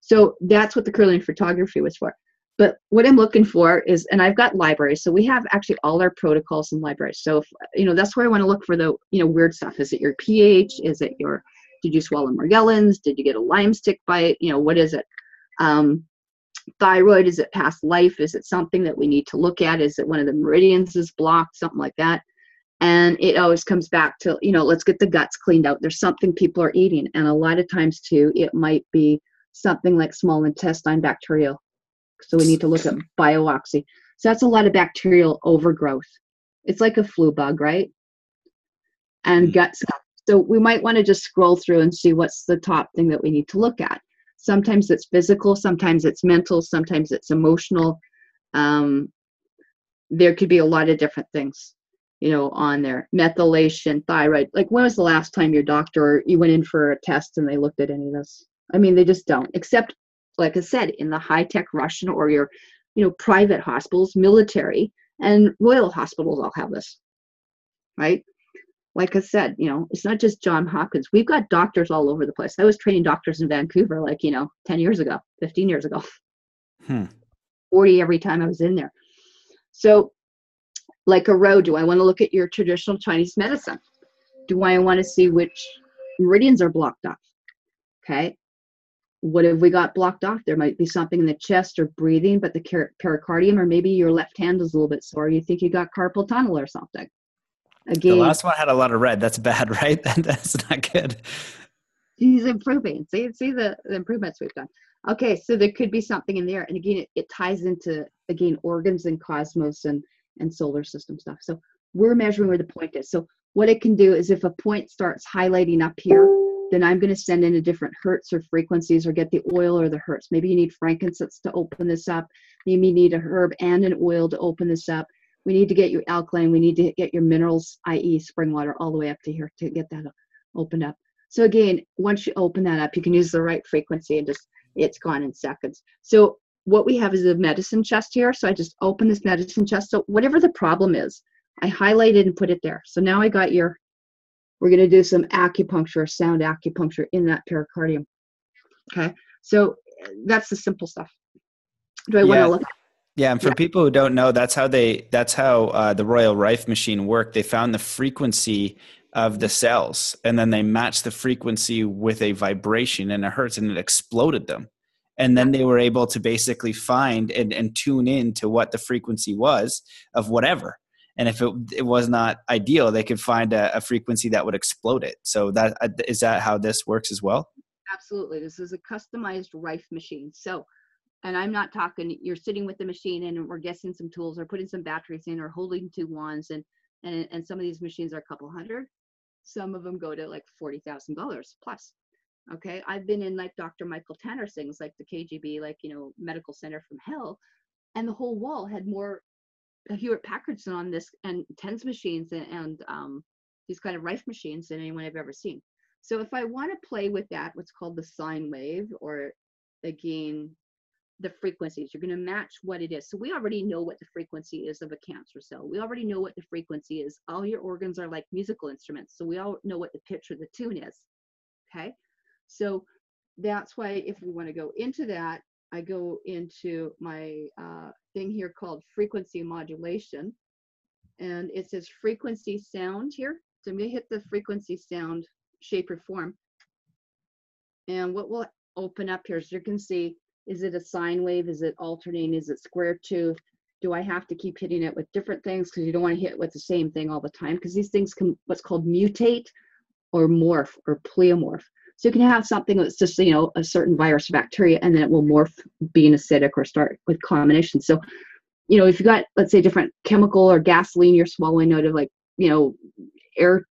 So that's what the Kirlian photography was for. but what I'm looking for is, and I've got libraries, so we have actually all our protocols in libraries. So if, you know, that's where I want to look for the you know weird stuff. Is it your pH? Is it your did you swallow Morgellons? Did you get a Lyme stick bite? You know, what is it? Um, thyroid is it past life? Is it something that we need to look at? Is it one of the meridians is blocked? Something like that. And it always comes back to you know let's get the guts cleaned out. There's something people are eating. And a lot of times too it might be something like small intestine bacterial. So we need to look at bioxy. So that's a lot of bacterial overgrowth. It's like a flu bug right? And mm-hmm. gut stuff so we might want to just scroll through and see what's the top thing that we need to look at. Sometimes it's physical sometimes it's mental sometimes it's emotional. Um, there could be a lot of different things you know on there. Methylation thyroid like when was the last time your doctor you went in for a test and they looked at any of this? I mean they just don't except like i said in the high tech russian or your you know private hospitals military and royal hospitals all have this right like I said, you know, it's not just John Hopkins. We've got doctors all over the place. I was training doctors in Vancouver, like, you know, 10 years ago, 15 years ago, hmm. 40 every time I was in there. So, like a row, do I want to look at your traditional Chinese medicine? Do I want to see which meridians are blocked off? Okay. What have we got blocked off? There might be something in the chest or breathing, but the pericardium, or maybe your left hand is a little bit sore. You think you got carpal tunnel or something. Again, the last one had a lot of red. That's bad, right? That's not good. He's improving. See, see the, the improvements we've done. Okay, so there could be something in there, and again, it, it ties into again organs and cosmos and and solar system stuff. So we're measuring where the point is. So what it can do is if a point starts highlighting up here, then I'm going to send in a different hertz or frequencies or get the oil or the hertz. Maybe you need frankincense to open this up. Maybe you need a herb and an oil to open this up we need to get your alkaline, we need to get your minerals, i.e. spring water, all the way up to here to get that opened up. So again, once you open that up, you can use the right frequency and just, it's gone in seconds. So what we have is a medicine chest here. So I just open this medicine chest. So whatever the problem is, I highlight it and put it there. So now I got your, we're going to do some acupuncture, sound acupuncture in that pericardium. Okay. So that's the simple stuff. Do I yeah. want to look yeah, and for yeah. people who don't know, that's how they that's how uh, the Royal Rife machine worked. They found the frequency of the cells, and then they matched the frequency with a vibration and a hertz, and it exploded them. And then they were able to basically find and, and tune in to what the frequency was of whatever. And if it, it was not ideal, they could find a, a frequency that would explode it. So that uh, that how this works as well? Absolutely. This is a customized Rife machine. So and I'm not talking you're sitting with the machine and we're guessing some tools or putting some batteries in or holding two wands and and and some of these machines are a couple hundred some of them go to like $40,000 plus okay I've been in like Dr. Michael Tanner's things like the KGB like you know medical center from hell and the whole wall had more Hewitt Packardson on this and TENS machines and, and um, these kind of Rife machines than anyone I've ever seen so if I want to play with that what's called the sine wave or again the frequencies. You're going to match what it is. So we already know what the frequency is of a cancer cell. We already know what the frequency is. All your organs are like musical instruments. So we all know what the pitch or the tune is. Okay. So that's why if we want to go into that, I go into my uh, thing here called frequency modulation. And it says frequency sound here. So I'm going to hit the frequency sound shape or form. And what will open up here, as you can see, is it a sine wave? Is it alternating? Is it square tooth? Do I have to keep hitting it with different things? Because you don't want to hit with the same thing all the time because these things can what's called mutate or morph or pleomorph. So you can have something that's just, you know, a certain virus or bacteria, and then it will morph being acidic or start with combination. So, you know, if you got, let's say, different chemical or gasoline you're swallowing out of like, you know, air,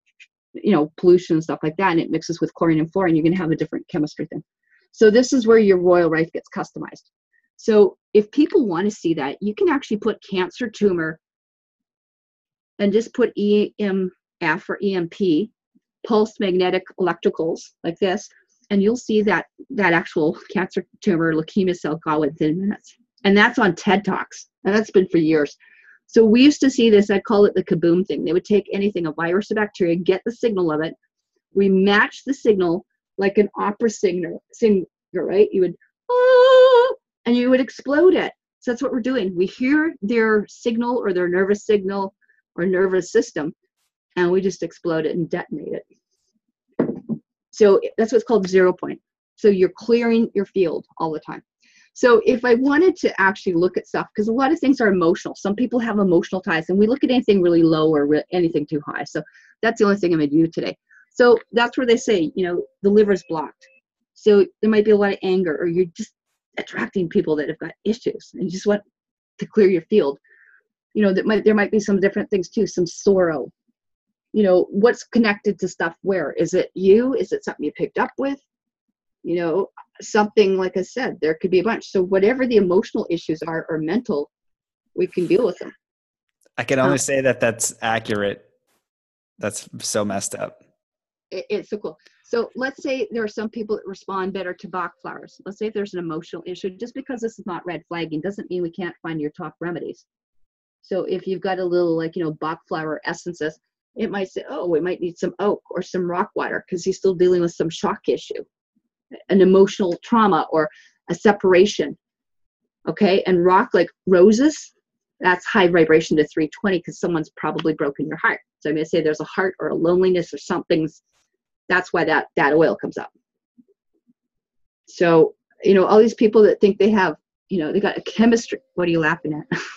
you know, pollution and stuff like that, and it mixes with chlorine and fluorine, you're going to have a different chemistry thing. So this is where your Royal Rife gets customized. So if people want to see that, you can actually put cancer tumor and just put EMF or EMP, pulse magnetic electricals like this, and you'll see that that actual cancer tumor leukemia cell go within minutes. And that's on TED Talks, and that's been for years. So we used to see this, I call it the kaboom thing. They would take anything, a virus, a bacteria, get the signal of it. We match the signal like an opera singer, singer, right? You would, ah, and you would explode it. So that's what we're doing. We hear their signal or their nervous signal or nervous system, and we just explode it and detonate it. So that's what's called zero point. So you're clearing your field all the time. So if I wanted to actually look at stuff, because a lot of things are emotional. Some people have emotional ties, and we look at anything really low or re- anything too high. So that's the only thing I'm going to do today. So that's where they say, you know, the liver's blocked. So there might be a lot of anger, or you're just attracting people that have got issues, and you just want to clear your field. You know, that might there might be some different things too, some sorrow. You know, what's connected to stuff where? Is it you? Is it something you picked up with? You know, something like I said, there could be a bunch. So whatever the emotional issues are or mental, we can deal with them. I can only Um, say that that's accurate. That's so messed up. It, it's so cool. So let's say there are some people that respond better to Bach flowers. Let's say if there's an emotional issue, just because this is not red flagging doesn't mean we can't find your top remedies. So if you've got a little like you know Bach flower essences, it might say, oh, we might need some oak or some rock water because he's still dealing with some shock issue, an emotional trauma or a separation. Okay, and rock like roses, that's high vibration to 320 because someone's probably broken your heart. So I'm going to say there's a heart or a loneliness or something's that's why that that oil comes up so you know all these people that think they have you know they got a chemistry what are you laughing at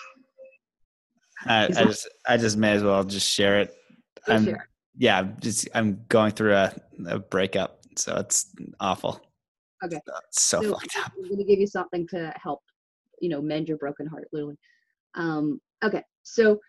I, I just I just may as well just share it. I'm share. yeah, I'm just I'm going through a, a breakup, so it's awful. Okay. It's so So fucked up. i'm going to give you something to help you know mend your broken heart literally um okay so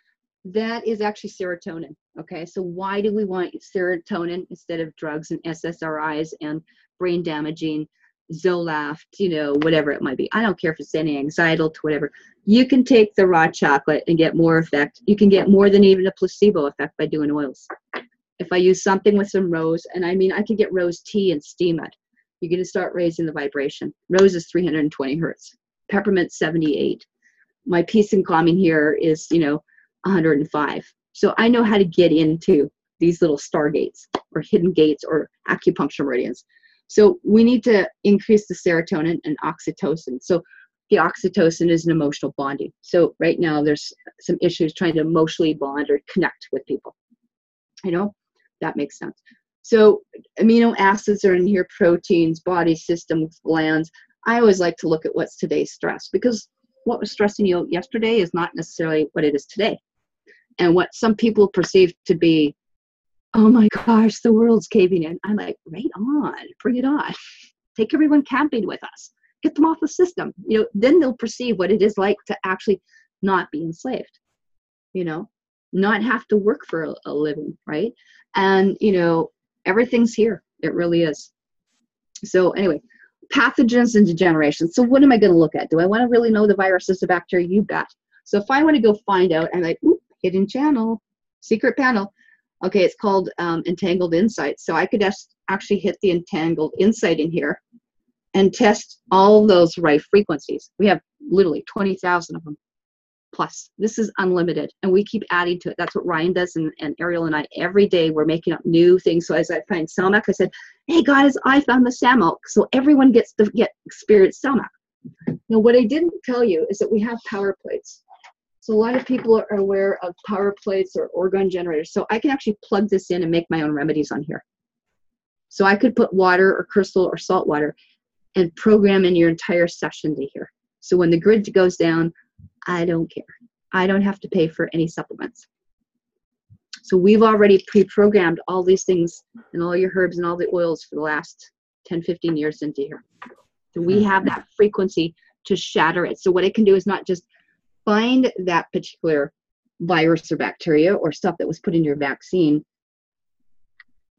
that is actually serotonin okay? So why do we want serotonin instead of drugs and ssris and brain damaging Zoloft you know whatever it might be? I don't care if it's any anxiety to whatever. You can take the raw chocolate and get more effect. You can get more than even a placebo effect by doing oils. If i use something with some rose and i mean i can get rose tea and steam it. You're going to start raising the vibration. Rose is 320 hertz peppermint 78 my peace and calming here is you know 105 so i know how to get into these little stargates or hidden gates or acupuncture meridians. So we need to increase the serotonin and oxytocin. So the oxytocin is an emotional bonding. So right now there's some issues trying to emotionally bond or connect with people. You know? That makes sense. So amino acids are in here proteins body systems glands. I always like to look at what's today's stress because what was stressing you yesterday is not necessarily what it is today and what some people perceive to be oh my gosh the world's caving in. I'm like right on bring it on. Take everyone camping with us. Get them off the system. You know then they'll perceive what it is like to actually not be enslaved you know? Not have to work for a, a living right? And you know everything's here. It really is. So anyway pathogens and degeneration. So what am i going to look at? Do i want to really know the viruses the bacteria? You bet. So if i want to go find out i'm like hidden channel secret panel. Okay it's called um, entangled insight so i could actually hit the entangled insight in here and test all those right frequencies. We have literally 20000 of them plus. This is unlimited and we keep adding to it. That's what ryan does and, and ariel and i every day. We're making up new things. So as i find Salmac i said hey guys i found the samok so everyone gets to get experience Salmac. Now what i didn't tell you is that we have power plates so a lot of people are aware of power plates or organ generators so i can actually plug this in and make my own remedies on here so i could put water or crystal or salt water and program in your entire session to here so when the grid goes down I don't care. I don't have to pay for any supplements. So we've already pre-programmed all these things and all your herbs and all the oils for the last 10, 15 years into here. So we hmm. have that frequency to shatter it. So what it can do is not just find that particular virus or bacteria or stuff that was put in your vaccine,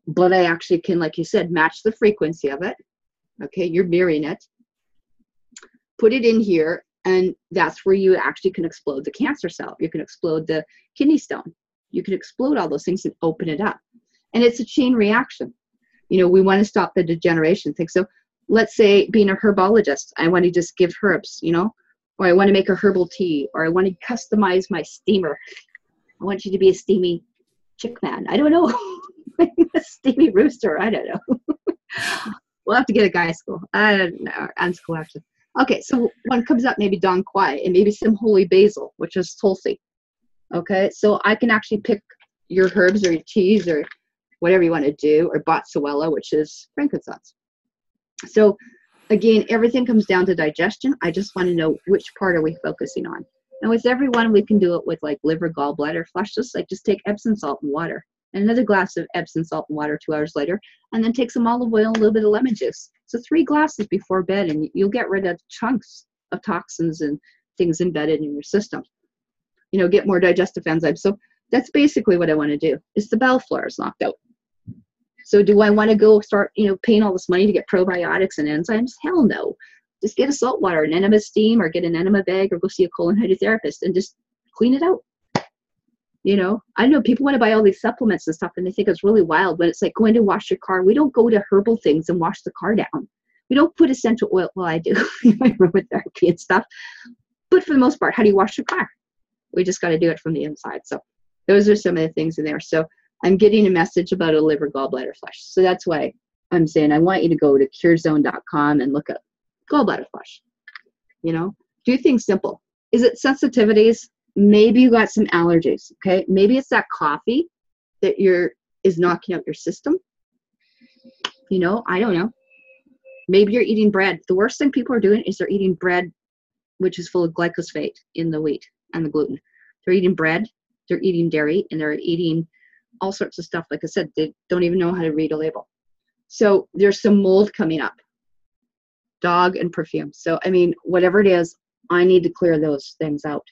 but I actually can, like you said, match the frequency of it. Okay, you're mirroring it. Put it in here and that's where you actually can explode the cancer cell. You can explode the kidney stone. You can explode all those things and open it up. And it's a chain reaction. You know we want to stop the degeneration thing. So let's say being a herbologist i want to just give herbs you know or i want to make a herbal tea or i want to customize my steamer. I want you to be a steamy chick man. I don't know. A steamy rooster i don't know. We'll have to get a guy school i don't know and school Okay, so one comes up maybe Dong Quai and maybe some holy basil, which is tulsi. Okay, so I can actually pick your herbs or your teas or whatever you want to do, or boswellia, which is frankincense. So again, everything comes down to digestion. I just want to know which part are we focusing on. And with everyone, we can do it with like liver, gallbladder, flush. Just like just take Epsom salt and water, and another glass of Epsom salt and water two hours later, and then take some olive oil and a little bit of lemon juice. So three glasses before bed, and you'll get rid of chunks of toxins and things embedded in your system. You know, get more digestive enzymes. So that's basically what I want to do. Is the bowel flora is knocked out. So do I want to go start, you know, paying all this money to get probiotics and enzymes? Hell no. Just get a salt water, an enema steam, or get an enema bag, or go see a colon hydrotherapist and just clean it out. You know, I know people want to buy all these supplements and stuff, and they think it's really wild. But it's like going to wash your car. We don't go to herbal things and wash the car down. We don't put essential oil. Well, I do with therapy and stuff. But for the most part, how do you wash your car? We just got to do it from the inside. So those are some of the things in there. So I'm getting a message about a liver gallbladder flush. So that's why I'm saying I want you to go to curezone.com and look up gallbladder flush. You know, do things simple. Is it sensitivities? Maybe you got some allergies. Okay. Maybe it's that coffee that you're is knocking out your system. You know, I don't know. Maybe you're eating bread. The worst thing people are doing is they're eating bread which is full of glyphosate in the wheat and the gluten. They're eating bread, they're eating dairy, and they're eating all sorts of stuff. Like I said, they don't even know how to read a label. So there's some mold coming up. Dog and perfume. So I mean, whatever it is, I need to clear those things out.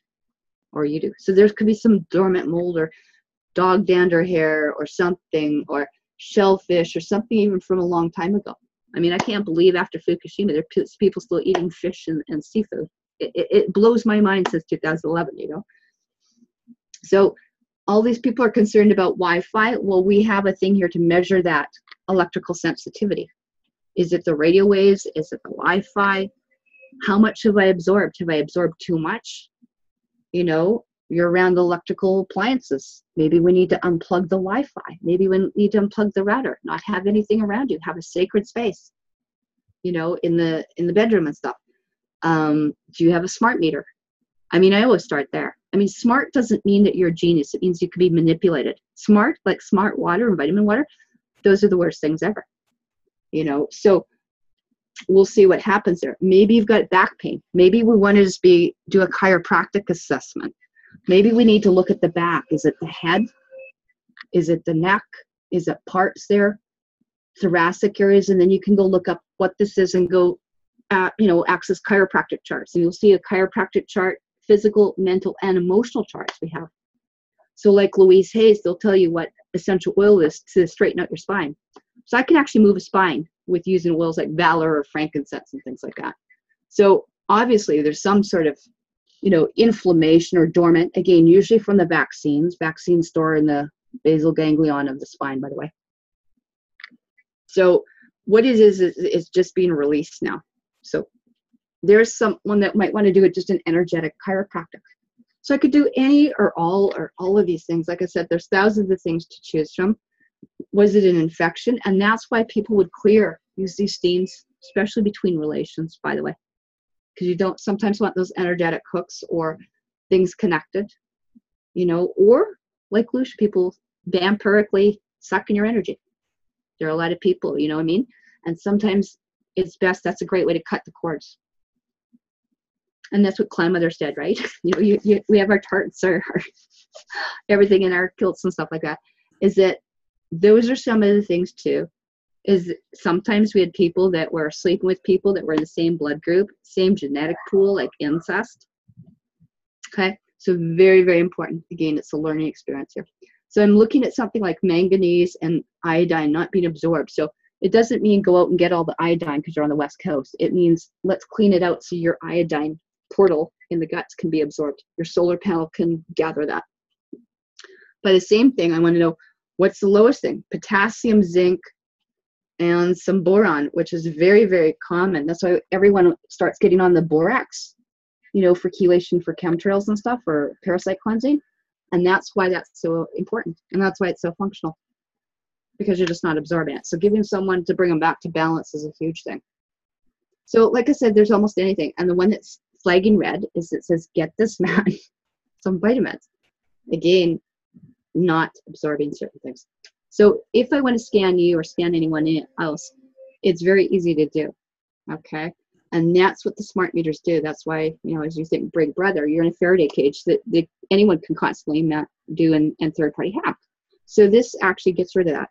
Or you do. So there could be some dormant mold or dog dander hair or something or shellfish or something even from a long time ago. I mean, I can't believe after Fukushima there are people still eating fish and, and seafood. It, it, it blows my mind since 2011, you know. So all these people are concerned about Wi-Fi. Well, we have a thing here to measure that electrical sensitivity. Is it the radio waves? Is it the Wi-Fi? How much have I absorbed? Have I absorbed too much? You know, you're around electrical appliances. Maybe we need to unplug the Wi-Fi. Maybe we need to unplug the router. Not have anything around you. Have a sacred space. You know, in the in the bedroom and stuff. Um, do you have a smart meter? I mean, I always start there. I mean, smart doesn't mean that you're a genius. It means you can be manipulated. Smart, like smart water and vitamin water, those are the worst things ever. You know, so we'll see what happens there. Maybe you've got back pain. Maybe we want to just be do a chiropractic assessment. Maybe we need to look at the back. Is it the head? Is it the neck? Is it parts there? Thoracic areas, and then you can go look up what this is and go, at, you know, access chiropractic charts, and you'll see a chiropractic chart physical, mental, and emotional charts we have. So, like Louise Hayes, they'll tell you what essential oil is to straighten out your spine. So, I can actually move a spine with using oils like Valor or frankincense and things like that. So, obviously, there's some sort of you know inflammation or dormant again usually from the vaccines vaccines store in the basal ganglion of the spine by the way so what it is is, is just being released now so there's someone that might want to do it just an energetic chiropractic. So I could do any or all or all of these things. Like I said, there's thousands of things to choose from. Was it an infection? And that's why people would clear, use these steams, especially between relations, by the way. Because you don't sometimes want those energetic hooks or things connected, you know, or like Lucia, people vampirically sucking your energy. There are a lot of people, you know what I mean? And sometimes it's best, that's a great way to cut the cords and that's what clan mothers did right? You know you, you, we have our tarts or our, everything in our kilts and stuff like that. Is that those are some of the things too is sometimes we had people that were sleeping with people that were in the same blood group same genetic pool like incest. Okay? So very very important. Again it's a learning experience here. So i'm looking at something like manganese and iodine not being absorbed. So it doesn't mean go out and get all the iodine because you're on the west coast. It means let's clean it out so your iodine portal in the guts can be absorbed. Your solar panel can gather that. By the same thing, I want to know what's the lowest thing? Potassium, zinc, and some boron, which is very, very common. That's why everyone starts getting on the borax, you know, for chelation for chemtrails and stuff, or parasite cleansing. And that's why that's so important. And that's why it's so functional because you're just not absorbing it. So giving someone to bring them back to balance is a huge thing. So, like I said, there's almost anything. And the one that's flagging red is it says, get this man some vitamins. Again, not absorbing certain things. So, if I want to scan you or scan anyone else, it's very easy to do. Okay. And that's what the smart meters do. That's why, you know, as you think Big Brother, you're in a Faraday cage that, that anyone can constantly do and, and third party hack. So this actually gets rid of that.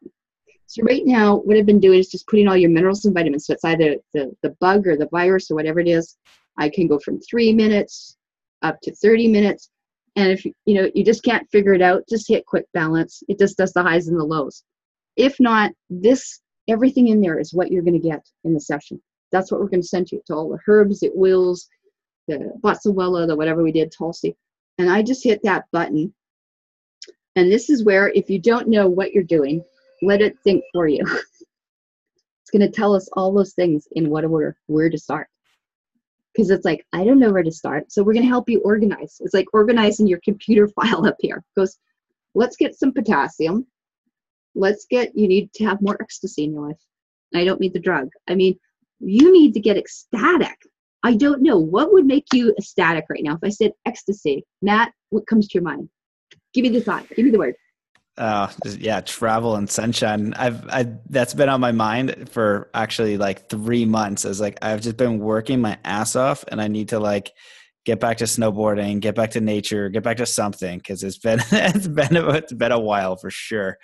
So right now, what I've been doing is just putting all your minerals and vitamins. So it's either the, the bug or the virus or whatever it is. I can go from three minutes up to 30 minutes. And if you know you just can't figure it out, just hit quick balance. It just does the highs and the lows. If not, this everything in there is what you're going to get in the session. That's what we're going to send you to all the herbs, the oils, the boswellia, the whatever we did, tulsi. And I just hit that button. And this is where, if you don't know what you're doing, let it think for you. it's going to tell us all those things in what order, where to start. Because it's like, I don't know where to start. So we're going to help you organize. It's like organizing your computer file up here. It goes, let's get some potassium. Let's get, you need to have more ecstasy in your life. I don't need the drug. I mean, you need to get ecstatic. I don't know. What would make you ecstatic right now? If I said ecstasy, Matt, what comes to your mind? Give me the thought. Give me the word. Uh, yeah, travel and sunshine. I've, I that's been on my mind for actually like three months. As like I've just been working my ass off, and I need to like get back to snowboarding, get back to nature, get back to something because it's been it's been a, it's been a while for sure.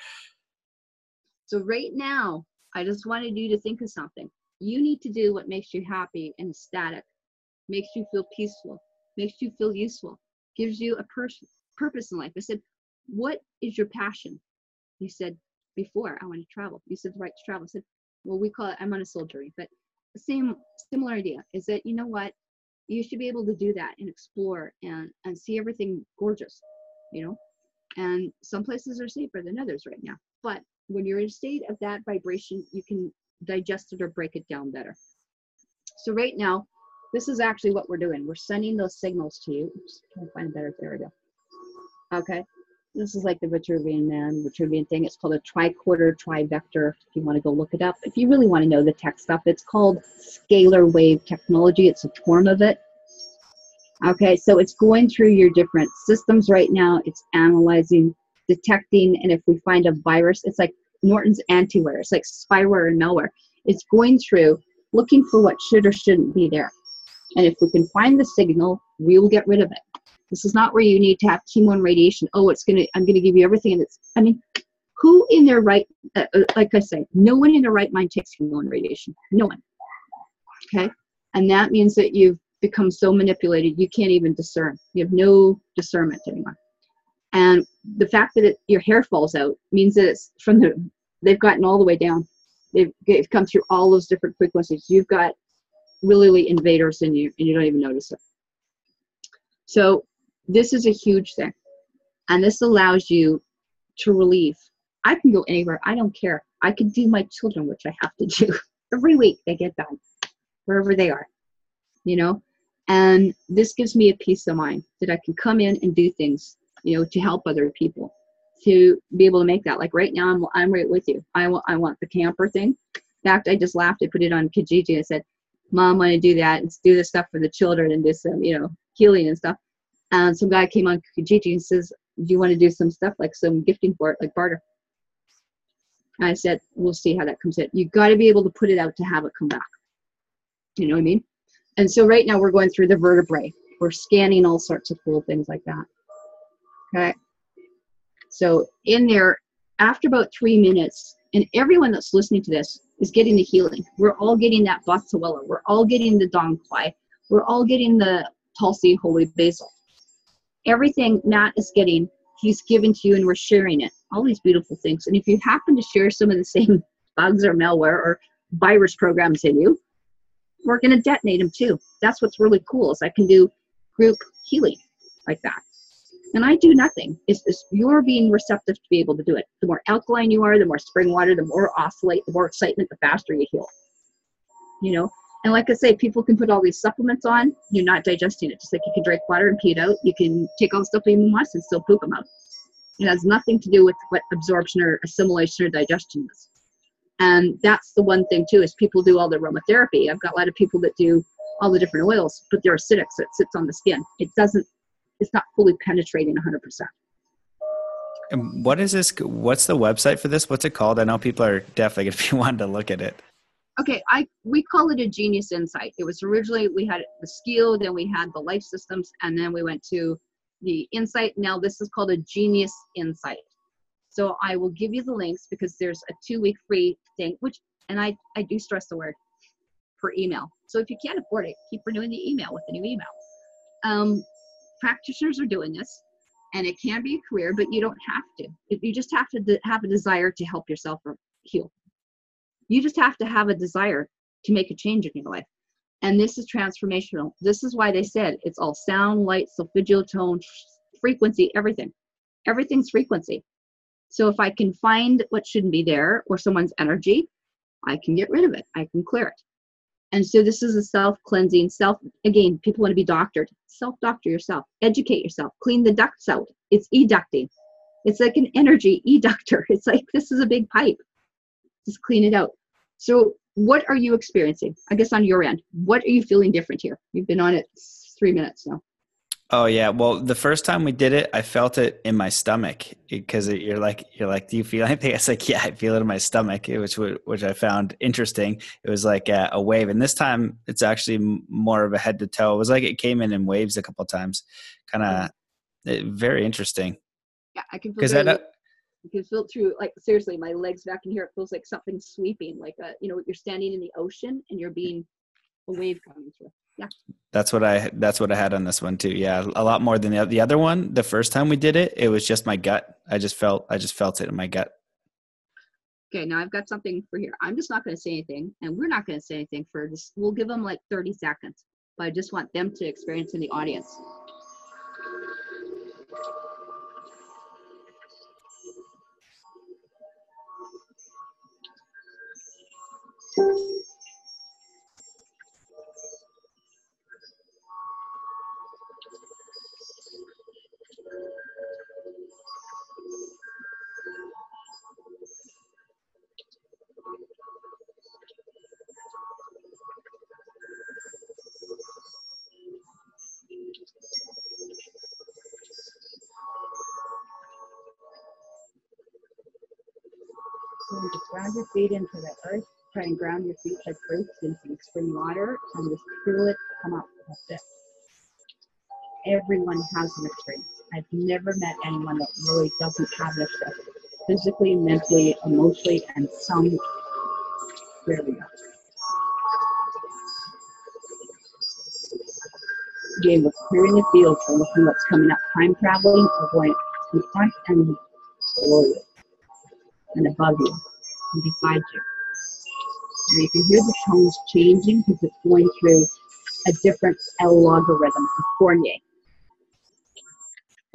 So right now, I just wanted you to think of something. You need to do what makes you happy and ecstatic, makes you feel peaceful, makes you feel useful, gives you a pers- purpose in life. I said, What is your passion? You said, Before, I want to travel. You said, The right to travel. I said, Well, we call it, I'm on a journey, but same, similar idea is that, you know what? You should be able to do that and explore and, and see everything gorgeous, you know? And some places are safer than others right now. But when you're in a state of that vibration, you can digest it or break it down better. So right now, this is actually what we're doing. We're sending those signals to you. Oops, trying to find better. There we go. Okay. This is like the Vitruvian man, Vitruvian thing. It's called a tricorder trivector. If you want to go look it up. If you really want to know the tech stuff, it's called scalar wave technology. It's a form of it. Okay, so it's going through your different systems right now. It's analyzing, detecting, and if we find a virus, it's like Norton's antiware. It's like spyware and malware. It's going through looking for what should or shouldn't be there. And if we can find the signal, we will get rid of it. This is not where you need to have chemo and radiation. Oh, it's gonna. I'm gonna give you everything, and it's. I mean, who in their right, uh, uh like I say, no one in their right mind takes chemo and radiation. No one. Okay, and that means that you've become so manipulated you can't even discern. You have no discernment anymore and the fact that it, your hair falls out means that it's from the they've gotten all the way down they've, they've come through all those different frequencies you've got really invaders in you and you don't even notice it so this is a huge thing and this allows you to relieve i can go anywhere i don't care i can do my children which i have to do every week they get done wherever they are you know and this gives me a peace of mind that i can come in and do things you know, to help other people to be able to make that. Like right now, I'm, I'm right with you. I want, I want the camper thing. In fact, I just laughed. I put it on Kijiji. I said, Mom, want to do that and do this stuff for the children and do some, you know, healing and stuff. And some guy came on Kijiji and says, Do you want to do some stuff like some gifting for it, like barter? I said, We'll see how that comes in. You got to be able to put it out to have it come back. You know what I mean? And so right now we're going through the vertebrae. We're scanning all sorts of cool things like that. Okay. So in there, after about three minutes, and everyone that's listening to this is getting the healing. We're all getting that boswellia. We're all getting the dong quai. We're all getting the tulsi holy basil. Everything Matt is getting, he's given to you, and we're sharing it. All these beautiful things. And if you happen to share some of the same bugs or malware or virus programs in you, we're going to detonate them too. That's what's really cool is I can do group healing like that and I do nothing. It's just you're being receptive to be able to do it. The more alkaline you are, the more spring water, the more oscillate, the more excitement, the faster you heal. You know, and like I say, people can put all these supplements on, you're not digesting it. Just like you can drink water and pee it out, you can take all the stuff you want and still poop them out. It has nothing to do with what absorption or assimilation or digestion is. And that's the one thing too is people do all the aromatherapy. I've got a lot of people that do all the different oils, but they're acidic, so it sits on the skin. It doesn't. It's not fully penetrating 100%. And what is this? What's the website for this? What's it called? I know people are definitely going to be wanting to look at it. Okay, I we call it a genius insight. It was originally we had the SCIO, then we had the life systems, and then we went to the insight. Now this is called a genius insight. So I will give you the links because there's a two week free thing, which and I I do stress the word per email. So if you can't afford it, keep renewing the email with the new email. Um, practitioners are doing this and it can be a career, but you don't have to. You just have to have a desire to help yourself or heal. You just have to have a desire to make a change in your life. And this is transformational. This is why they said it's all sound, light, solfeggio tone, frequency, everything. Everything's frequency. So if I can find what shouldn't be there or someone's energy, I can get rid of it. I can clear it. And so this is a self cleansing, self, again, people want to be doctored. Self doctor yourself, educate yourself, clean the ducts out. It's educting. It's like an energy eductor. It's like this is a big pipe. Just clean it out. So, what are you experiencing? I guess on your end, what are you feeling different here? You've been on it three minutes now. Oh yeah. Well, the first time we did it, I felt it in my stomach because you're like, you're like, do you feel anything? It's like, yeah, I feel it in my stomach, which which I found interesting. It was like a, a wave, and this time it's actually more of a head to toe. It was like it came in in waves a couple times, kind of mm-hmm. very interesting. Yeah, I can. Very, I you can feel through like seriously, my legs back in here. It feels like something sweeping, like a you know you're standing in the ocean and you're being a wave coming through. Yeah. That's what i that's what i had on this one too yeah a lot more than the, the other one the first time we did it it was just my gut i just felt i just felt it in my gut. Okay now i've got something for here i'm just not going to say anything and we're not going to say anything for this we'll give them like 30 seconds but i just want them to experience in the audience ground your feet into the earth. Try and ground your feet like roots in some spring water and just feel it come up. That's it. Everyone has an experience. I've never met anyone that really doesn't have an experience physically, mentally, emotionally, and some really not. Again, we're clearing the field for looking what's coming up. Time traveling, going in front and below you and above you and beside you. And you can hear the tones changing because it's going through a different L logarithm of Fourier.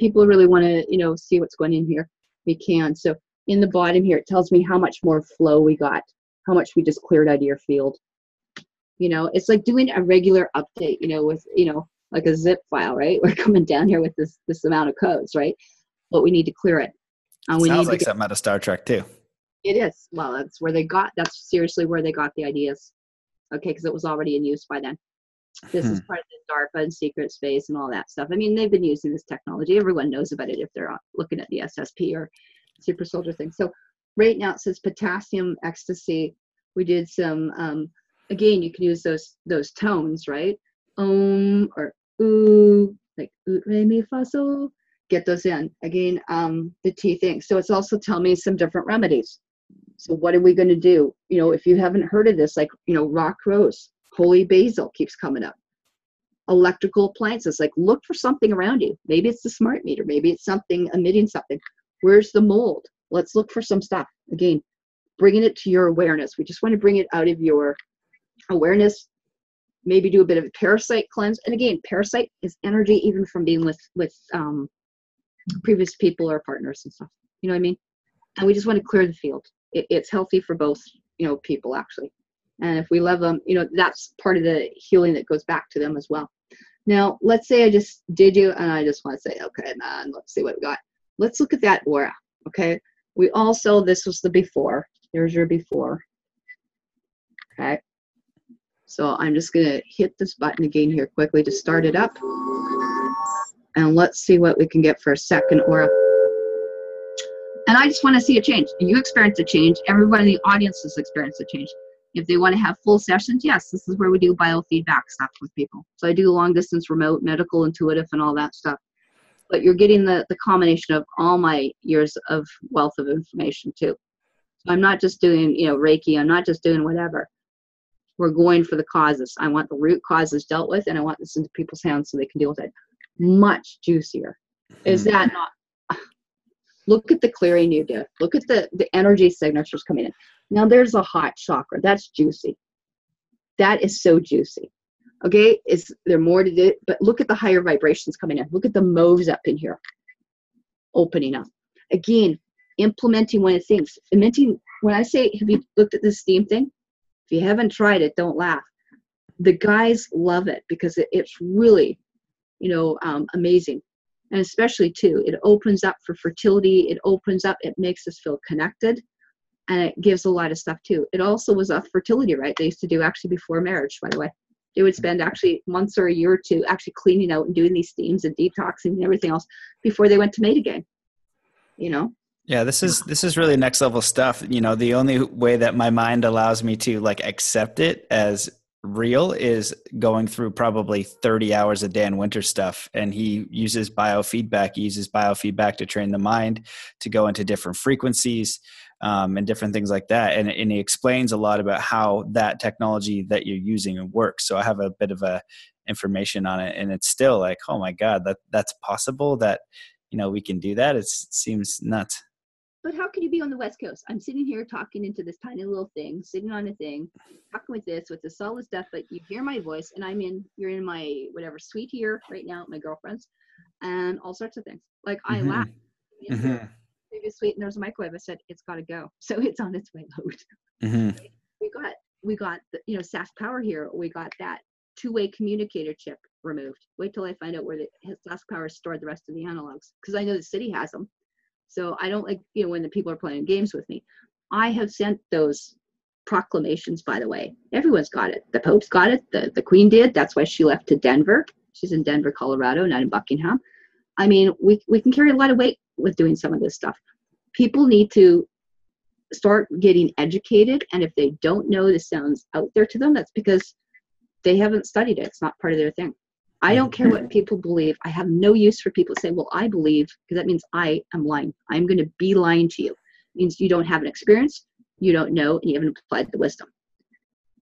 People really want to, you know, see what's going in here. We can. So in the bottom here, it tells me how much more flow we got, how much we just cleared out of your field. You know, it's like doing a regular update, you know, with, you know, like a zip file, right? We're coming down here with this this amount of codes, right? But we need to clear it. And we Sounds need like get, something out of Star Trek too. It is. Well, that's where they got. That's seriously where they got the ideas. Okay, because it was already in use by then. This hmm. is part of the DARPA and secret space and all that stuff. I mean, they've been using this technology. Everyone knows about it if they're looking at the SSP or super soldier thing. So right now it says potassium ecstasy. We did some. Um, again, you can use those those tones, right? Um or ooh, like oot re mi fa sol. Get those in again. Um, the T thing. So it's also tell me some different remedies. So what are we going to do? You know, if you haven't heard of this, like, you know, rock rose, holy basil keeps coming up. Electrical appliances, like look for something around you. Maybe it's the smart meter, maybe it's something emitting something. Where's the mold? Let's look for some stuff. Again, bringing it to your awareness. We just want to bring it out of your awareness. Maybe do a bit of a parasite cleanse. And again, parasite is energy even from being with with um, previous people or partners and stuff. You know what I mean? And we just want to clear the field it, it's healthy for both you know people actually and if we love them you know that's part of the healing that goes back to them as well now let's say i just did you and i just want to say okay man let's see what we got let's look at that aura okay we also this was the before there's your before Okay. So I'm just going to hit this button again here quickly to start it up. And let's see what we can get for a second aura. And I just want to see a change. You experience a change. Everyone in the audience has experienced a change. If they want to have full sessions, yes, this is where we do biofeedback stuff with people. So I do long distance, remote, medical, intuitive, and all that stuff. But you're getting the, the combination of all my years of wealth of information too. So I'm not just doing, you know, Reiki, I'm not just doing whatever. We're going for the causes. I want the root causes dealt with and I want this into people's hands so they can deal with it. Much juicier. Is Mhm. that not look at the clearing you did. Look at the, the energy signatures coming in. Now there's a hot chakra. That's juicy. That is so juicy. Okay, is there more to do? But look at the higher vibrations coming in. Look at the moves up in here, opening up. Again, implementing one of the things. Implementing. When I say, have you looked at this steam thing? If you haven't tried it, don't laugh. The guys love it because it, it's really, you know, um, amazing and especially too it opens up for fertility it opens up it makes us feel connected and it gives a lot of stuff too. It also was a fertility right they used to do actually before marriage by the way. They would spend actually months or a year or two actually cleaning out and doing these steams and detoxing and everything else before they went to mate again you know? Yeah, this is this is really next level stuff. You know, the only way that my mind allows me to like accept it as real is going through probably 30 hours of Dan Winter stuff and he uses biofeedback, he uses biofeedback to train the mind to go into different frequencies um, and different things like that. And, and he explains a lot about how that technology that you're using works. So I have a bit of a information on it and it's still like, oh my God, that that's possible that, you know, we can do that. It's, it seems nuts. But how can you be on the West Coast? I'm sitting here talking into this tiny little thing, sitting on a thing, talking with this, with this all this stuff, but you hear my voice and I'm in, you're in my whatever suite here right now, my girlfriend's, and all sorts of things. Like I Mhm. laugh. Mhm. Previous suite and there's a microwave. I said, it's got to go. So it's on its way out. Mhm. We got, we got, the, you know, SaskPower here. We got that two-way communicator chip removed. Wait till I find out where the SaskPower stored the rest of the analogs because I know the city has them. So I don't like, you know, when the people are playing games with me. I have sent those proclamations, by the way. Everyone's got it. The Pope's got it. The, the Queen did. That's why she left to Denver. She's in Denver, Colorado, not in Buckingham. I mean, we, we can carry a lot of weight with doing some of this stuff. People need to start getting educated. And if they don't know this sounds out there to them, that's because they haven't studied it. It's not part of their thing. I don't care what people believe. I have no use for people to say, well, I believe, because that means I am lying. I'm going to be lying to you. It means you don't have an experience, you don't know, and you haven't applied the wisdom.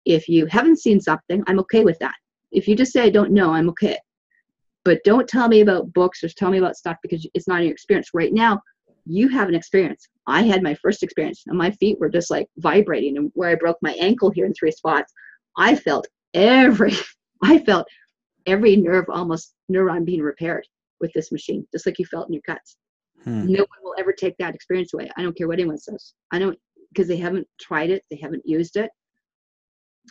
If you haven't seen something, I'm okay with that. If you just say, I don't know, I'm okay. But don't tell me about books or tell me about stuff because it's not your experience. Right now, you have an experience. I had my first experience, and my feet were just like vibrating. And where I broke my ankle here in three spots, I felt every, I felt every nerve, almost neuron being repaired with this machine, just like you felt in your cuts. Hmm. No one will ever take that experience away. I don't care what anyone says. I don't, because they haven't tried it, they haven't used it.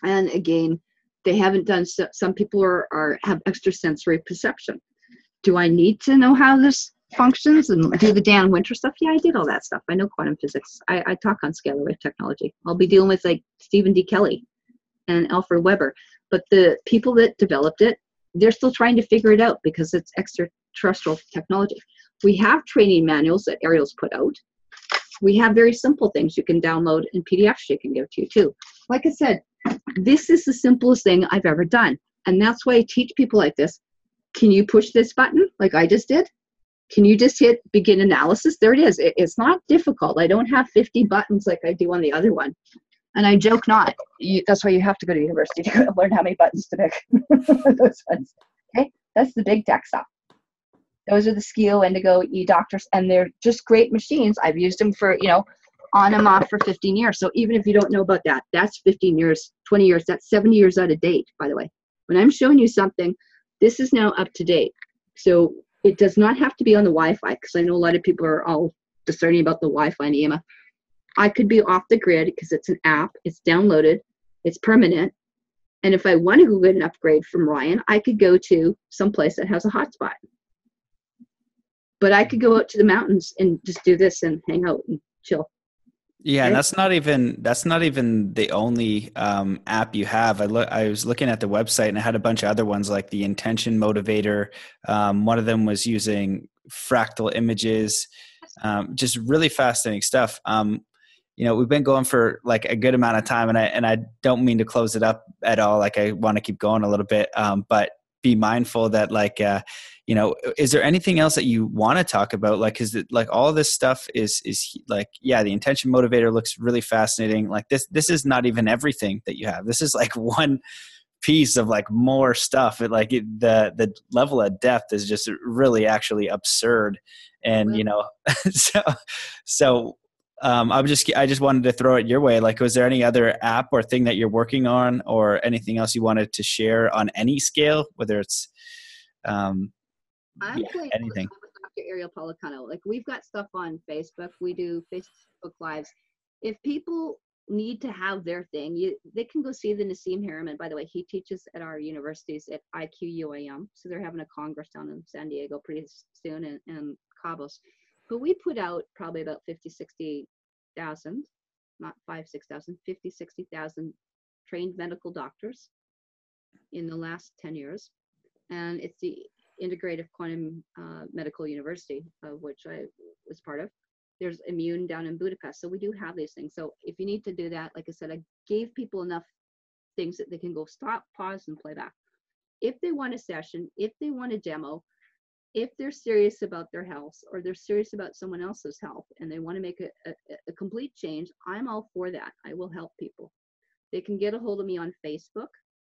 And again, they haven't done, so, some people are, are have extrasensory perception. Do I need to know how this functions and do the Dan Winter stuff? Yeah, I did all that stuff. I know quantum physics. I, I talk on scalar wave technology. I'll be dealing with like Stephen D. Kelly and Alfred Webre. But the people that developed it, they're still trying to figure it out because it's extraterrestrial technology. We have training manuals that Ariel's put out. We have very simple things you can download and PDFs you can give to you too. Like I said, this is the simplest thing I've ever done. And that's why I teach people like this. Can you push this button like I just did? Can you just hit begin analysis? There it is. It- it's not difficult. I don't have 50 buttons like I do on the other one. And I joke not. You, that's why you have to go to university to learn how many buttons to pick. Those ones. Okay, that's the big tech stuff. Those are the SCIO, Indigo, E Doctors, and they're just great machines. I've used them for you know on and off for 15 years. So even if you don't know about that, that's 15 years, 20 years, that's 70 years out of date. By the way, when I'm showing you something, this is now up to date. So it does not have to be on the Wi-Fi because I know a lot of people are all discerning about the Wi-Fi and EMA. I could be off the grid because it's an app, it's downloaded, it's permanent. And if I want to go get an upgrade from Ryan, I could go to some place that has a hotspot. But I could go out to the mountains and just do this and hang out and chill. Yeah, and that's not even that's not even the only um, app you have. I look, I was looking at the website and I had a bunch of other ones like the Intention Motivator. Um, one of them was using fractal images, um, just really fascinating stuff. Um, you know, we've been going for like a good amount of time, and I and I don't mean to close it up at all. Like I want to keep going a little bit, um, but be mindful that like uh, you know is there anything else that you want to talk about? Like is it like all this stuff is is like yeah the intention motivator looks really fascinating. Like this this is not even everything that you have. This is like one piece of like more stuff. It like it, the the level of depth is just really actually absurd. And you know so so um, I'm just I just wanted to throw it your way. Like, was there any other app or thing that you're working on, or anything else you wanted to share on any scale, whether it's um, I'm yeah, anything. Dr. Ariel Policano. Like, we've got stuff on Facebook. We do Facebook lives. If people need to have their thing, you they can go see the Nassim Haramein. By the way, he teaches at our universities at IQUAM. So they're having a congress down in San Diego pretty soon, and, and Cabos but we put out probably about 50, 60,000, not five, 6,000, 50, 60,000 trained medical doctors in the last 10 years. And it's the Integrative Quantum uh, Medical University, of which I was part of. There's Immune down in Budapest. So we do have these things. So if you need to do that, like I said, I gave people enough things that they can go stop, pause, and play back. If they want a session, if they want a demo, if they're serious about their health or they're serious about someone else's health and they want to make a, a, a, complete change, I'm all for that. I will help people. They can get a hold of me on Facebook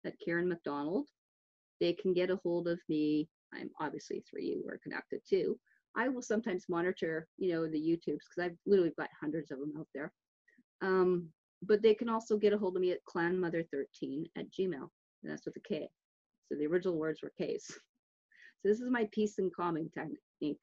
at Karen Macdonald. They can get a hold of me. I'm obviously through you, we're connected too. I will sometimes monitor, you know, the YouTubes because I've literally got hundreds of them out there. Um, but they can also get a hold of me at klanmother13 at gmail. And that's with a K. So the original words were K's. This is my peace and calming technique.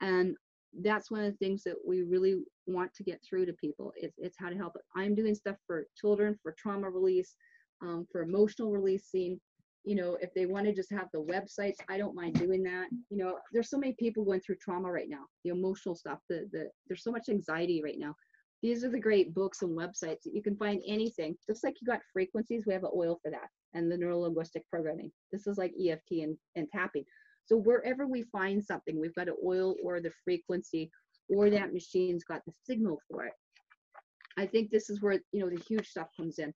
And that's one of the things that we really want to get through to people. It's, it's how to help. I'm doing stuff for children, for trauma release, um, for emotional releasing. You know, if they want to just have the websites, I don't mind doing that. You know, there's so many people going through trauma right now, the emotional stuff, the, the there's so much anxiety right now. These are the great books and websites you can find anything. Just like you got frequencies, we have an oil for that and the neuro linguistic programming. This is like EFT and, and tapping. So wherever we find something, we've got an oil or the frequency or that machine's got the signal for it. I think this is where, you know, the huge stuff comes in.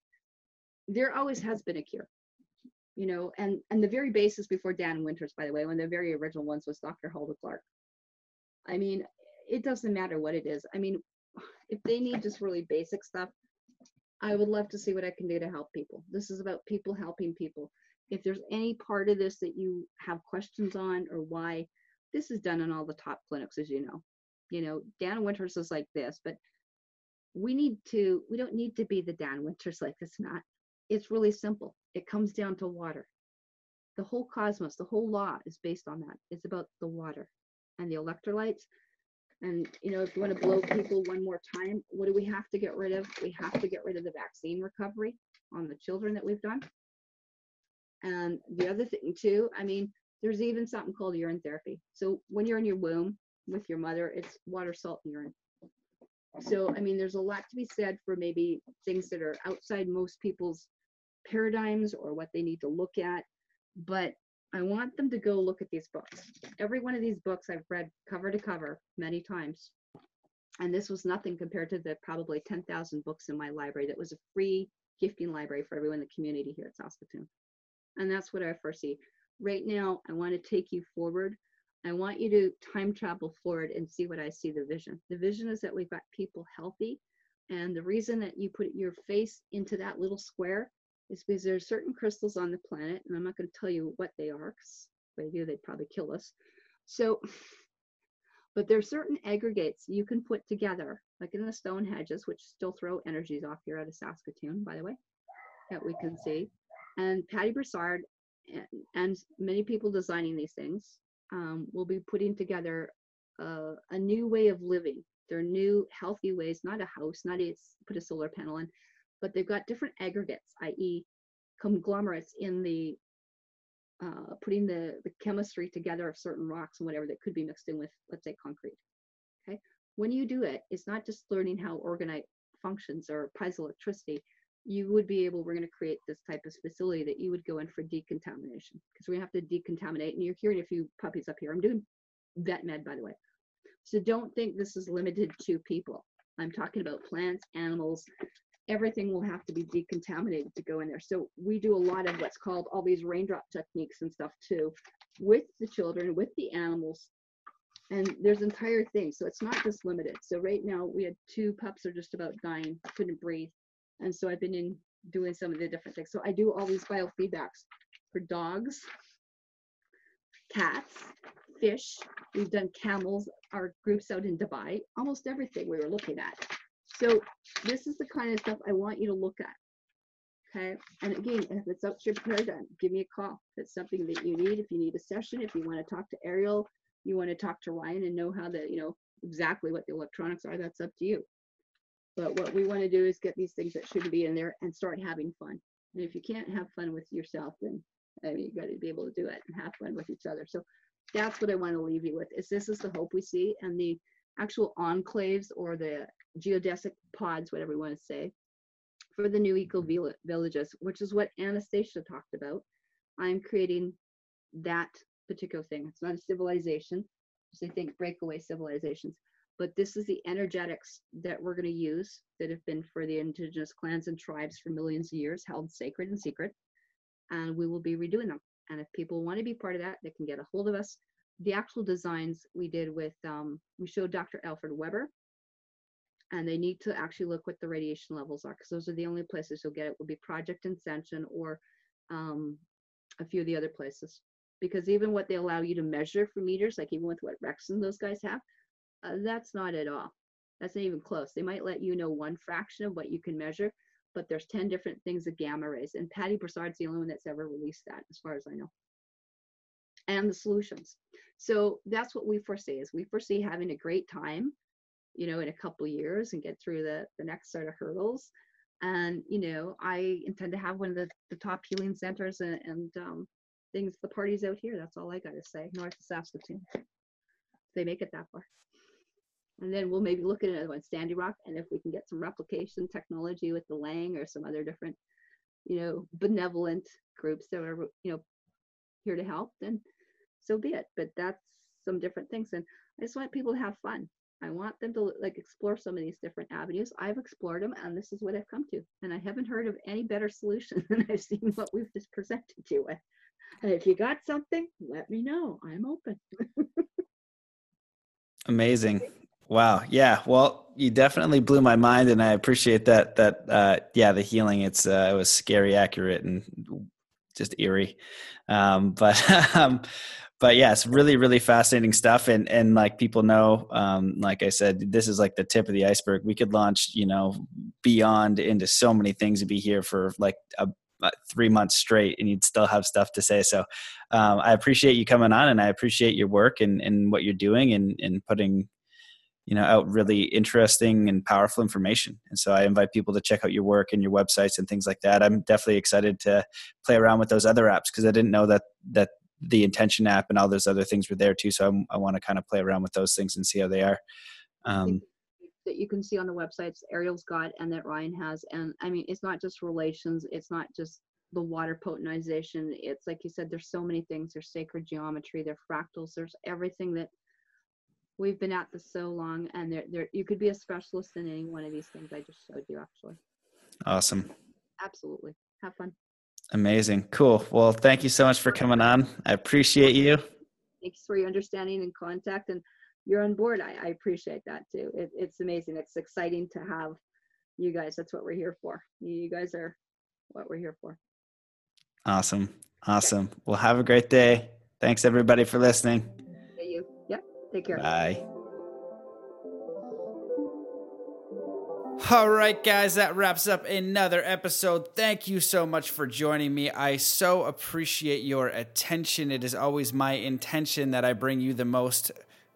There always has been a cure, you know, and, and the very basis before Dan Winters, by the way, one of the very original ones was Dr. Hulda Clark. I mean, it doesn't matter what it is. I mean, if they need just really basic stuff, I would love to see what I can do to help people. This is about people helping people if there's any part of this that you have questions on or why this is done in all the top clinics as you know. You know dan winters is like this but we need to we don't need to be the dan winters like this not. It's really simple. It comes down to water. The whole cosmos the whole law is based on that. It's about the water and the electrolytes. And you know if you want to blow people one more time what do we have to get rid of? We have to get rid of the vaccine recovery on the children that we've done and the other thing too, I mean, there's even something called urine therapy. So when you're in your womb with your mother, it's water, salt, and urine. So I mean, there's a lot to be said for maybe things that are outside most people's paradigms or what they need to look at. But I want them to go look at these books. Every one of these books I've read cover to cover many times. And this was nothing compared to the probably 10,000 books in my library that was a free gifting library for everyone in the community here at Saskatoon. And that's what I foresee. Right now, I want to take you forward. I want you to time travel forward and see what I see the vision. The vision is that we've got people healthy. And the reason that you put your face into that little square is because there are certain crystals on the planet, and I'm not going to tell you what they are, because if they do, they'd probably kill us. So, but there are certain aggregates you can put together, like in the stone hedges, which still throw energies off here of Saskatoon, by the way, that we can see and Patty Broussard and, many people designing these things um, will be putting together a new way of living. They're new, healthy ways, not a house, not a put a solar panel in, but they've got different aggregates, i.e., conglomerates in the uh, putting the, the chemistry together of certain rocks and whatever that could be mixed in with, let's say, concrete. Okay, when you do it, it's not just learning how orgonite functions or piezoelectricity. You would be able, we're going to create this type of facility that you would go in for decontamination because we have to decontaminate. And you're hearing a few puppies up here. I'm doing vet med, by the way. So don't think this is limited to people. I'm talking about plants, animals, everything will have to be decontaminated to go in there. So we do a lot of what's called all these raindrop techniques and stuff too with the children, with the animals. And there's entire things. So it's not just limited. So right now we had two pups are just about dying, couldn't breathe. And so I've been in doing some of the different things. So I do all these biofeedbacks for dogs, cats, fish. We've done camels, our groups out in Dubai, almost everything we were looking at. So this is the kind of stuff I want you to look at. Okay. And again, if it's up to your paradigm, give me a call. If it's something that you need, if you need a session, if you want to talk to Ariel, you want to talk to Ryan and know how the, you know, exactly what the electronics are, that's up to you. But what we want to do is get these things that shouldn't be in there and start having fun. And if you can't have fun with yourself, then I mean, you got to be able to do it and have fun with each other. So that's what I want to leave you with. Is this is the hope we see, and the actual enclaves or the geodesic pods, whatever you want to say, for the new eco villages, which is what Anastasia talked about. I'm creating that particular thing. It's not a civilization, because I think breakaway civilizations, but this is the energetics that we're going to use that have been for the indigenous clans and tribes for millions of years, held sacred and secret, and we will be redoing them. And if people want to be part of that, they can get a hold of us. The actual designs we did with, um, we showed Dr. Alfred Webre, and they need to actually look what the radiation levels are because those are the only places you'll get it will be Project Incension or um, a few of the other places. Because even what they allow you to measure for meters, like even with what Rex and those guys have, uh, that's not at all. That's not even close. They might let you know one fraction of what you can measure, but there's 10 different things of gamma rays. And Patty Broussard's the only one that's ever released that, as far as I know. And the solutions. So that's what we foresee is we foresee having a great time you know, in a couple years and get through the, the next sort of hurdles. And, you know, I intend to have one of the, the top healing centers and, and um, things, the parties out here. That's all I got to say, north of Saskatoon. They make it that far. And then we'll maybe look at another one, Standing Rock. And if we can get some replication technology with the Lang or some other different, you know, benevolent groups that are, you know, here to help, then so be it. But that's some different things. And I just want people to have fun. I want them to like explore some of these different avenues. I've explored them and this is what I've come to. And I haven't heard of any better solution than I've seen what we've just presented you with. And if you got something, let me know. I'm open. Amazing. Wow. Yeah. Well, you definitely blew my mind and I appreciate that that uh yeah, the healing it's uh it was scary accurate and just eerie. Um but um but yeah, it's really, really fascinating stuff. And, and like people know, um, like I said, this is like the tip of the iceberg. We could launch, you know, beyond into so many things and be here for like a, three months straight and you'd still have stuff to say. So um, I appreciate you coming on and I appreciate your work and, and what you're doing and, and putting, you know, out really interesting and powerful information. And so I invite people to check out your work and your websites and things like that. I'm definitely excited to play around with those other apps because I didn't know that, that the intention app and all those other things were there too. So I'm, i want to kind of play around with those things and see how they are. Um, that you can see on the websites Ariel's got and that Ryan has. And I mean, it's not just relations. It's not just the water potentization. It's like you said, there's so many things. There's sacred geometry, there's fractals, there's everything that we've been at this so long. And there, there, you could be a specialist in any one of these things I just showed you actually. Awesome. Absolutely. Have fun. Amazing. Cool. Well, thank you so much for coming on. I appreciate you. Thanks for your understanding and contact. And you're on board. I, I appreciate that too. It, it's amazing. It's exciting to have you guys. That's what we're here for. You guys are what we're here for. Awesome. Awesome. Well, have a great day. Thanks everybody for listening. You. Yep. Take care. Bye. All right, guys, that wraps up another episode. Thank you so much for joining me. I so appreciate your attention. It is always my intention that I bring you the most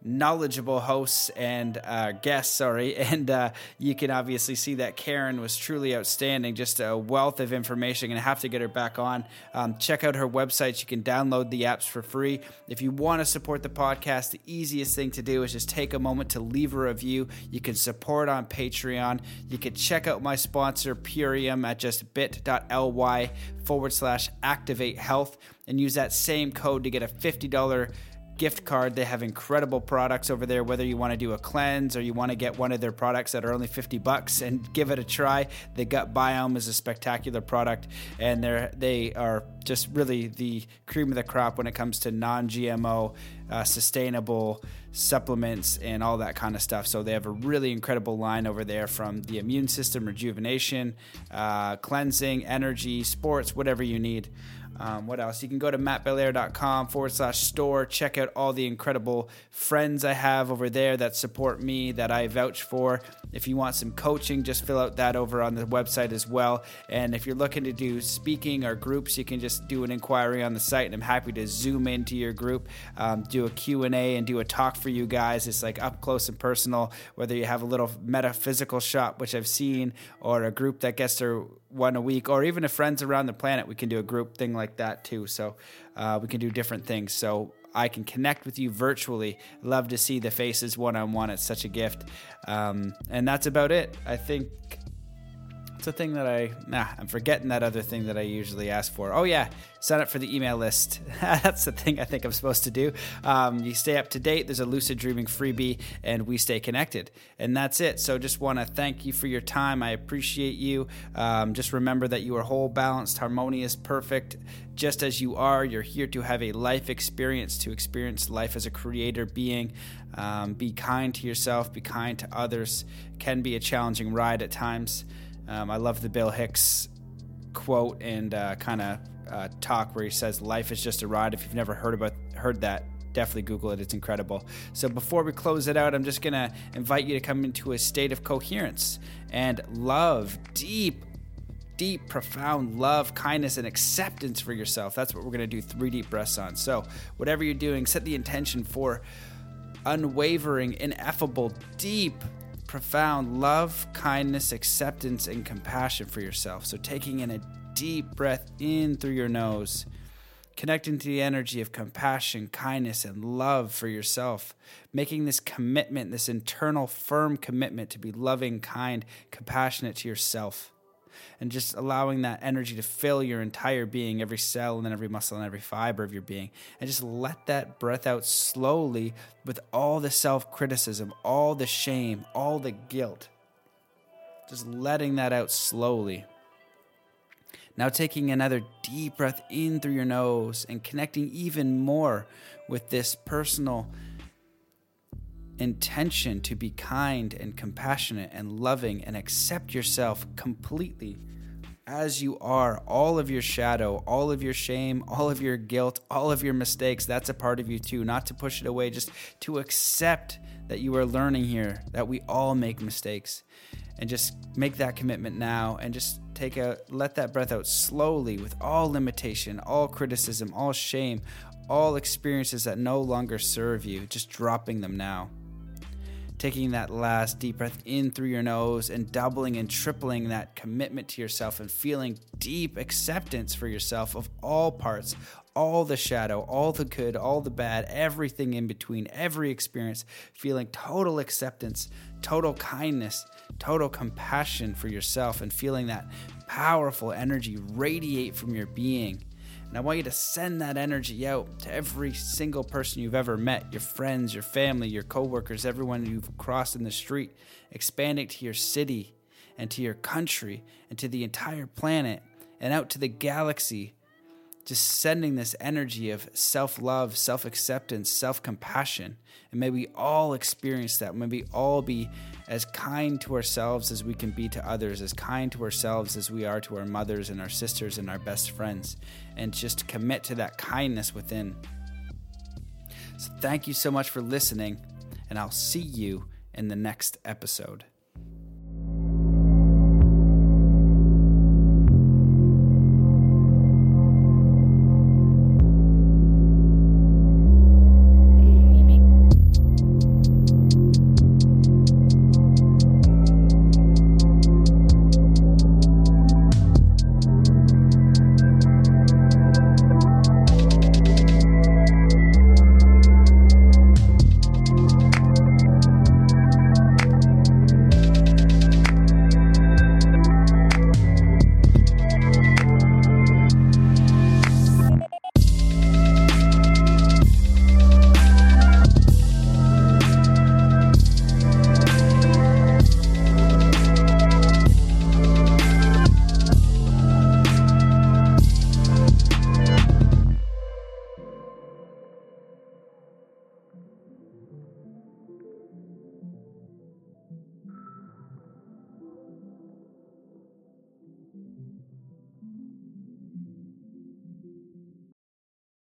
knowledgeable hosts and uh, guests. Sorry, and uh, you can obviously see that Karen was truly outstanding. Just a wealth of information. To have to get her back on. Um, check out her website. You can download the apps for free. If you want to support the podcast, the easiest thing to do is just take a moment to leave a review. You can support on Patreon. You can check out my sponsor Purium at just bit.ly forward slash activate health and use that same code to get a fifty dollar gift card. They have incredible products over there, whether you want to do a cleanse or you want to get one of their products that are only 50 bucks and give it a try. The Gut Biome is a spectacular product and they're, they are just really the cream of the crop when it comes to non GMO, uh, sustainable supplements and all that kind of stuff. So they have a really incredible line over there from the immune system rejuvenation, uh, cleansing, energy, sports, whatever you need. Um, what else? You can go to mattbelair.com forward slash store. Check out all the incredible friends I have over there that support me, that I vouch for. If you want some coaching, just fill out that over on the website as well. And if you're looking to do speaking or groups, you can just do an inquiry on the site, and I'm happy to zoom into your group, um, do a Q&A, and do a talk for you guys. It's like up close and personal, whether you have a little metaphysical shop, which I've seen, or a group that gets there one a week, or even if friends around the planet, we can do a group thing like that too. So uh, we can do different things. So I can connect with you virtually. Love to see the faces one on one. It's such a gift. Um, and that's about it. I think it's a thing that I, nah, I'm forgetting that other thing that I usually ask for. Oh, yeah, sign up for the email list. That's the thing I think I'm supposed to do. Um, you stay up to date. There's a lucid dreaming freebie, and we stay connected. And that's it. So just want to thank you for your time. I appreciate you. Um, just remember that you are whole, balanced, harmonious, perfect. Just as you are, you're here to have a life experience, to experience life as a creator being. Um, be kind to yourself, be kind to others. Can be a challenging ride at times. Um, I love the Bill Hicks quote and uh, kind of uh, talk where he says, "Life is just a ride." If you've never heard about heard that, definitely Google it. It's incredible. So before we close it out, I'm just gonna invite you to come into a state of coherence and love, deep, deep, profound love, kindness, and acceptance for yourself. That's what we're gonna do three deep breaths on. So whatever you're doing, set the intention for unwavering, ineffable, deep profound love, kindness, acceptance, and compassion for yourself. So, taking in a deep breath in through your nose, connecting to the energy of compassion, kindness, and love for yourself, making this commitment, this internal, firm commitment to be loving, kind, compassionate to yourself and just allowing that energy to fill your entire being, every cell and then every muscle and every fiber of your being. And just let that breath out slowly with all the self criticism, all the shame, all the guilt. Just letting that out slowly. Now, taking another deep breath in through your nose and connecting even more with this personal intention to be kind and compassionate and loving and accept yourself completely as you are, all of your shadow, all of your shame, all of your guilt, all of your mistakes, that's a part of you too. Not to push it away, just to accept that you are learning here, that we all make mistakes. And just make that commitment now and just take a let that breath out slowly with all limitation, all criticism, all shame, all experiences that no longer serve you, just dropping them now taking that last deep breath in through your nose and doubling and tripling that commitment to yourself and feeling deep acceptance for yourself of all parts, all the shadow, all the good, all the bad, everything in between, every experience, feeling total acceptance, total kindness, total compassion for yourself, and feeling that powerful energy radiate from your being and I want you to send that energy out to every single person you've ever met your friends, your family, your coworkers, everyone you've crossed in the street. Expand it to your city and to your country and to the entire planet and out to the galaxy just sending this energy of self love, self acceptance, self compassion. And may we all experience that. May we all be as kind to ourselves as we can be to others, as kind to ourselves as we are to our mothers and our sisters and our best friends, and just commit to that kindness within. So, thank you so much for listening, and I'll see you in the next episode.